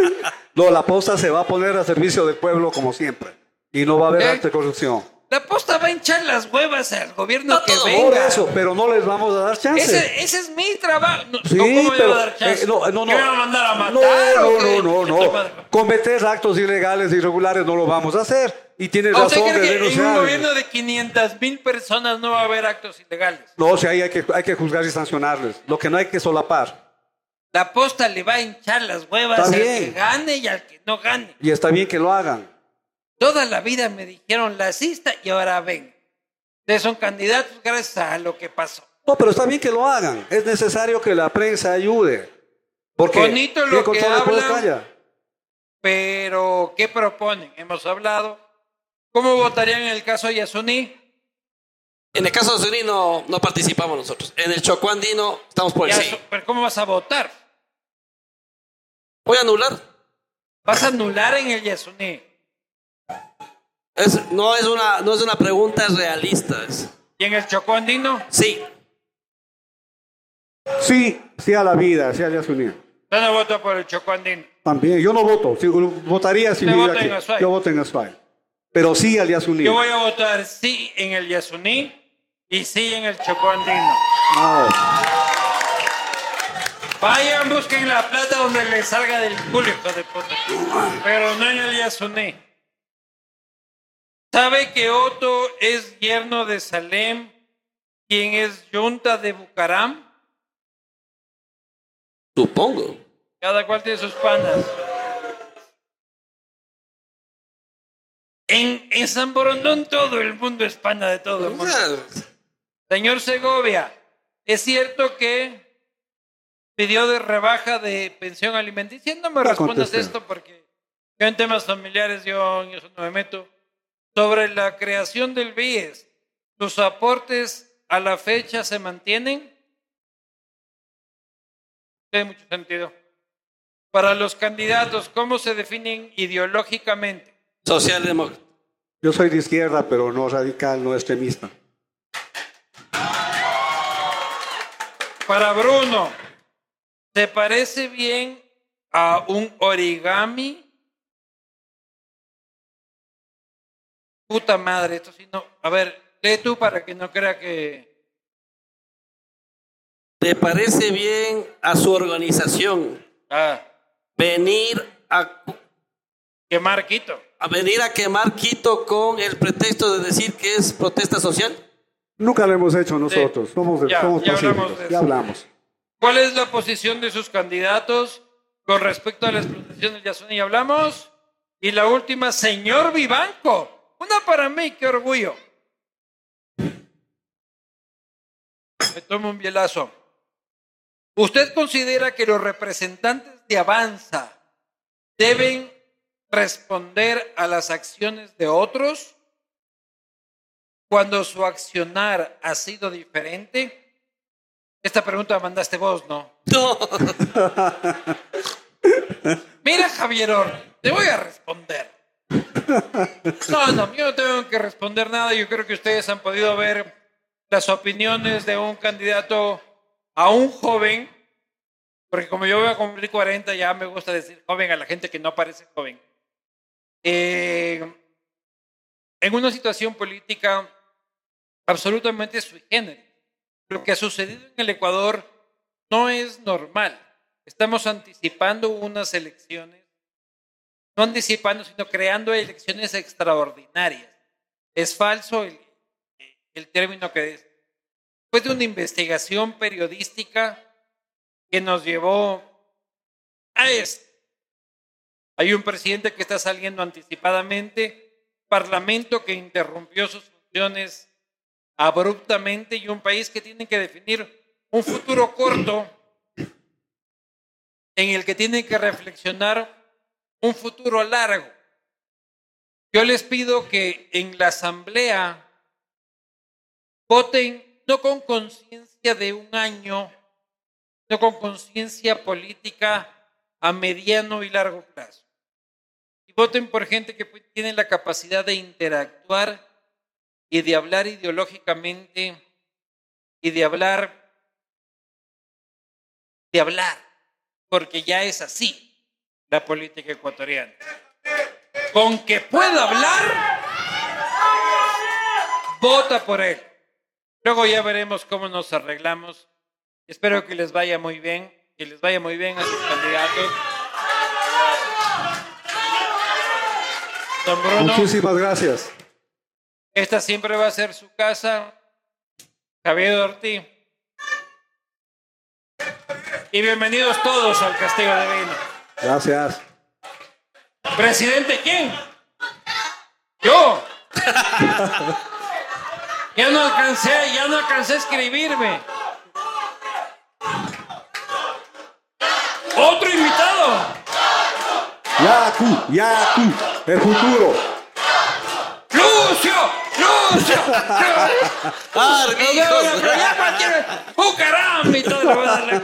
Speaker 2: no, la posta se va a poner a servicio del pueblo como siempre. Y no va a haber
Speaker 1: ¿Eh?
Speaker 2: arte de corrupción.
Speaker 1: La posta va a hinchar las huevas al gobierno
Speaker 3: No
Speaker 1: que
Speaker 3: todo.
Speaker 1: venga.
Speaker 2: Por eso, pero no les vamos a dar chance.
Speaker 1: Ese, ese es mi trabajo. No,
Speaker 2: Sí,
Speaker 1: ¿Cómo me
Speaker 2: pero,
Speaker 1: va a dar chance?
Speaker 2: eh, no, no, no.
Speaker 1: ¿Me van a mandar a matar?
Speaker 2: No, no, no, no,
Speaker 1: ¿Qué
Speaker 2: no.
Speaker 1: madre?
Speaker 2: Cometer actos ilegales e irregulares no lo vamos a hacer. Y tienes
Speaker 1: ¿O ¿Usted
Speaker 2: razón de
Speaker 1: cree que en un gobierno de 500 mil personas no va a haber actos ilegales?
Speaker 2: No, o sea, ahí hay que, hay que juzgar y sancionarles. Lo que no hay que solapar.
Speaker 1: La posta le va a hinchar las huevas al que gane y al que no gane.
Speaker 2: Y está bien que lo hagan.
Speaker 1: Toda la vida me dijeron lacista y ahora ven. Ustedes son candidatos gracias a lo que pasó.
Speaker 2: No, pero está bien que lo hagan. Es necesario que la prensa ayude. Porque
Speaker 1: Bonito lo
Speaker 2: ¿quién
Speaker 1: que hablan. Pero, ¿qué proponen? Hemos hablado. ¿Cómo votarían en el caso de Yasuní?
Speaker 3: En el caso de Suní no, no participamos nosotros. En el Chocó Andino estamos por el
Speaker 1: Yasu-
Speaker 3: sí.
Speaker 1: ¿Pero cómo vas a votar?
Speaker 3: Voy a anular.
Speaker 1: ¿Vas a anular en el Yasuní?
Speaker 3: Es, no, es una, no es una pregunta realista. es-
Speaker 1: ¿Y en el Chocó Andino?
Speaker 3: sí,
Speaker 2: Sí, sí a la vida, sí a la unir.
Speaker 1: Yo no voto por el Chocó Andino.
Speaker 2: También, yo no voto. Sí, votaría si
Speaker 1: en
Speaker 2: aquí. Yo voto en Azuay. Pero sí al Unir.
Speaker 1: Yo voy a votar sí en el Yasuní y sí en el Chocó Andino.
Speaker 2: No.
Speaker 1: Vayan, busquen la plata donde les salga del culo, hijo de puta. Pero no en el Yasuní. ¿Sabe que Otto es yerno de Salem, quien es yunta de Bucaram?
Speaker 3: supongo.
Speaker 1: Cada cual tiene sus panas. En, en San Borondón todo el mundo es pana de todo el mundo. Señor Segovia, ¿es cierto que pidió de rebaja de pensión alimenticia? No me respondas
Speaker 2: contesté.
Speaker 1: esto porque yo en temas familiares yo en eso no me meto. Sobre la creación del BIES, ¿sus aportes a la fecha se mantienen? Tiene mucho sentido. Para los candidatos, ¿cómo se definen ideológicamente?
Speaker 3: Socialdemócrata.
Speaker 2: Yo soy de izquierda, pero no radical, no extremista.
Speaker 1: Para Bruno, ¿se parece bien a un origami? Puta madre, esto sí no. A ver, lee tú para que no crea que.
Speaker 3: ¿Te parece bien a su organización
Speaker 1: Ah,
Speaker 3: venir a,
Speaker 1: quemar Quito.
Speaker 3: a venir a quemar Quito con el pretexto de decir que es protesta social?
Speaker 2: Nunca lo hemos hecho nosotros. Somos,
Speaker 1: Ya,
Speaker 2: somos
Speaker 1: ya hablamos
Speaker 2: pacíficos.
Speaker 1: de
Speaker 2: Ya hablamos.
Speaker 1: ¿Cuál es la posición de sus candidatos con respecto a la explotación del Yasuní? Hablamos. Y la última, señor Vivanco. Una para mí, qué orgullo. Me tomo un bielazo. ¿Usted considera que los representantes de Avanza deben responder a las acciones de otros cuando su accionar ha sido diferente? Esta pregunta la mandaste vos, ¿no?
Speaker 3: No.
Speaker 1: Mira, Javieror, te voy a responder. No, no, yo no tengo que responder nada. Yo creo que ustedes han podido ver las opiniones de un candidato a un joven, porque como yo voy a cumplir 40, ya me gusta decir joven a la gente que no parece joven. Eh, en una situación política absolutamente sui generis. Lo que ha sucedido en el Ecuador no es normal. Estamos anticipando unas elecciones, no anticipando, sino creando elecciones extraordinarias. Es falso el, término que es. Después de una investigación periodística que nos llevó a esto. Hay un presidente que está saliendo anticipadamente, parlamento que interrumpió sus funciones abruptamente y un país que tiene que definir un futuro corto en el que tiene que reflexionar un futuro largo. Yo les pido que en la asamblea voten no con conciencia de un año, no con conciencia política a mediano y largo plazo. Y voten por gente que tiene la capacidad de interactuar y de hablar ideológicamente y de hablar, de hablar, porque ya es así la política ecuatoriana. Con que pueda hablar, vota por él. Luego ya veremos cómo nos arreglamos. Espero que les vaya muy bien, que les vaya muy bien a sus candidatos.
Speaker 2: Muchísimas gracias.
Speaker 1: Esta siempre va a ser su casa. Javier Ortiz. Y bienvenidos todos al Castillo de Vino.
Speaker 2: Gracias.
Speaker 1: Presidente, ¿quién? Yo. ya no alcancé, ya no alcancé a escribirme. Otro invitado.
Speaker 2: Yacu, Yacu, el futuro.
Speaker 3: ¡Ah.
Speaker 1: ¡Un carambi! Todo le voy a darle.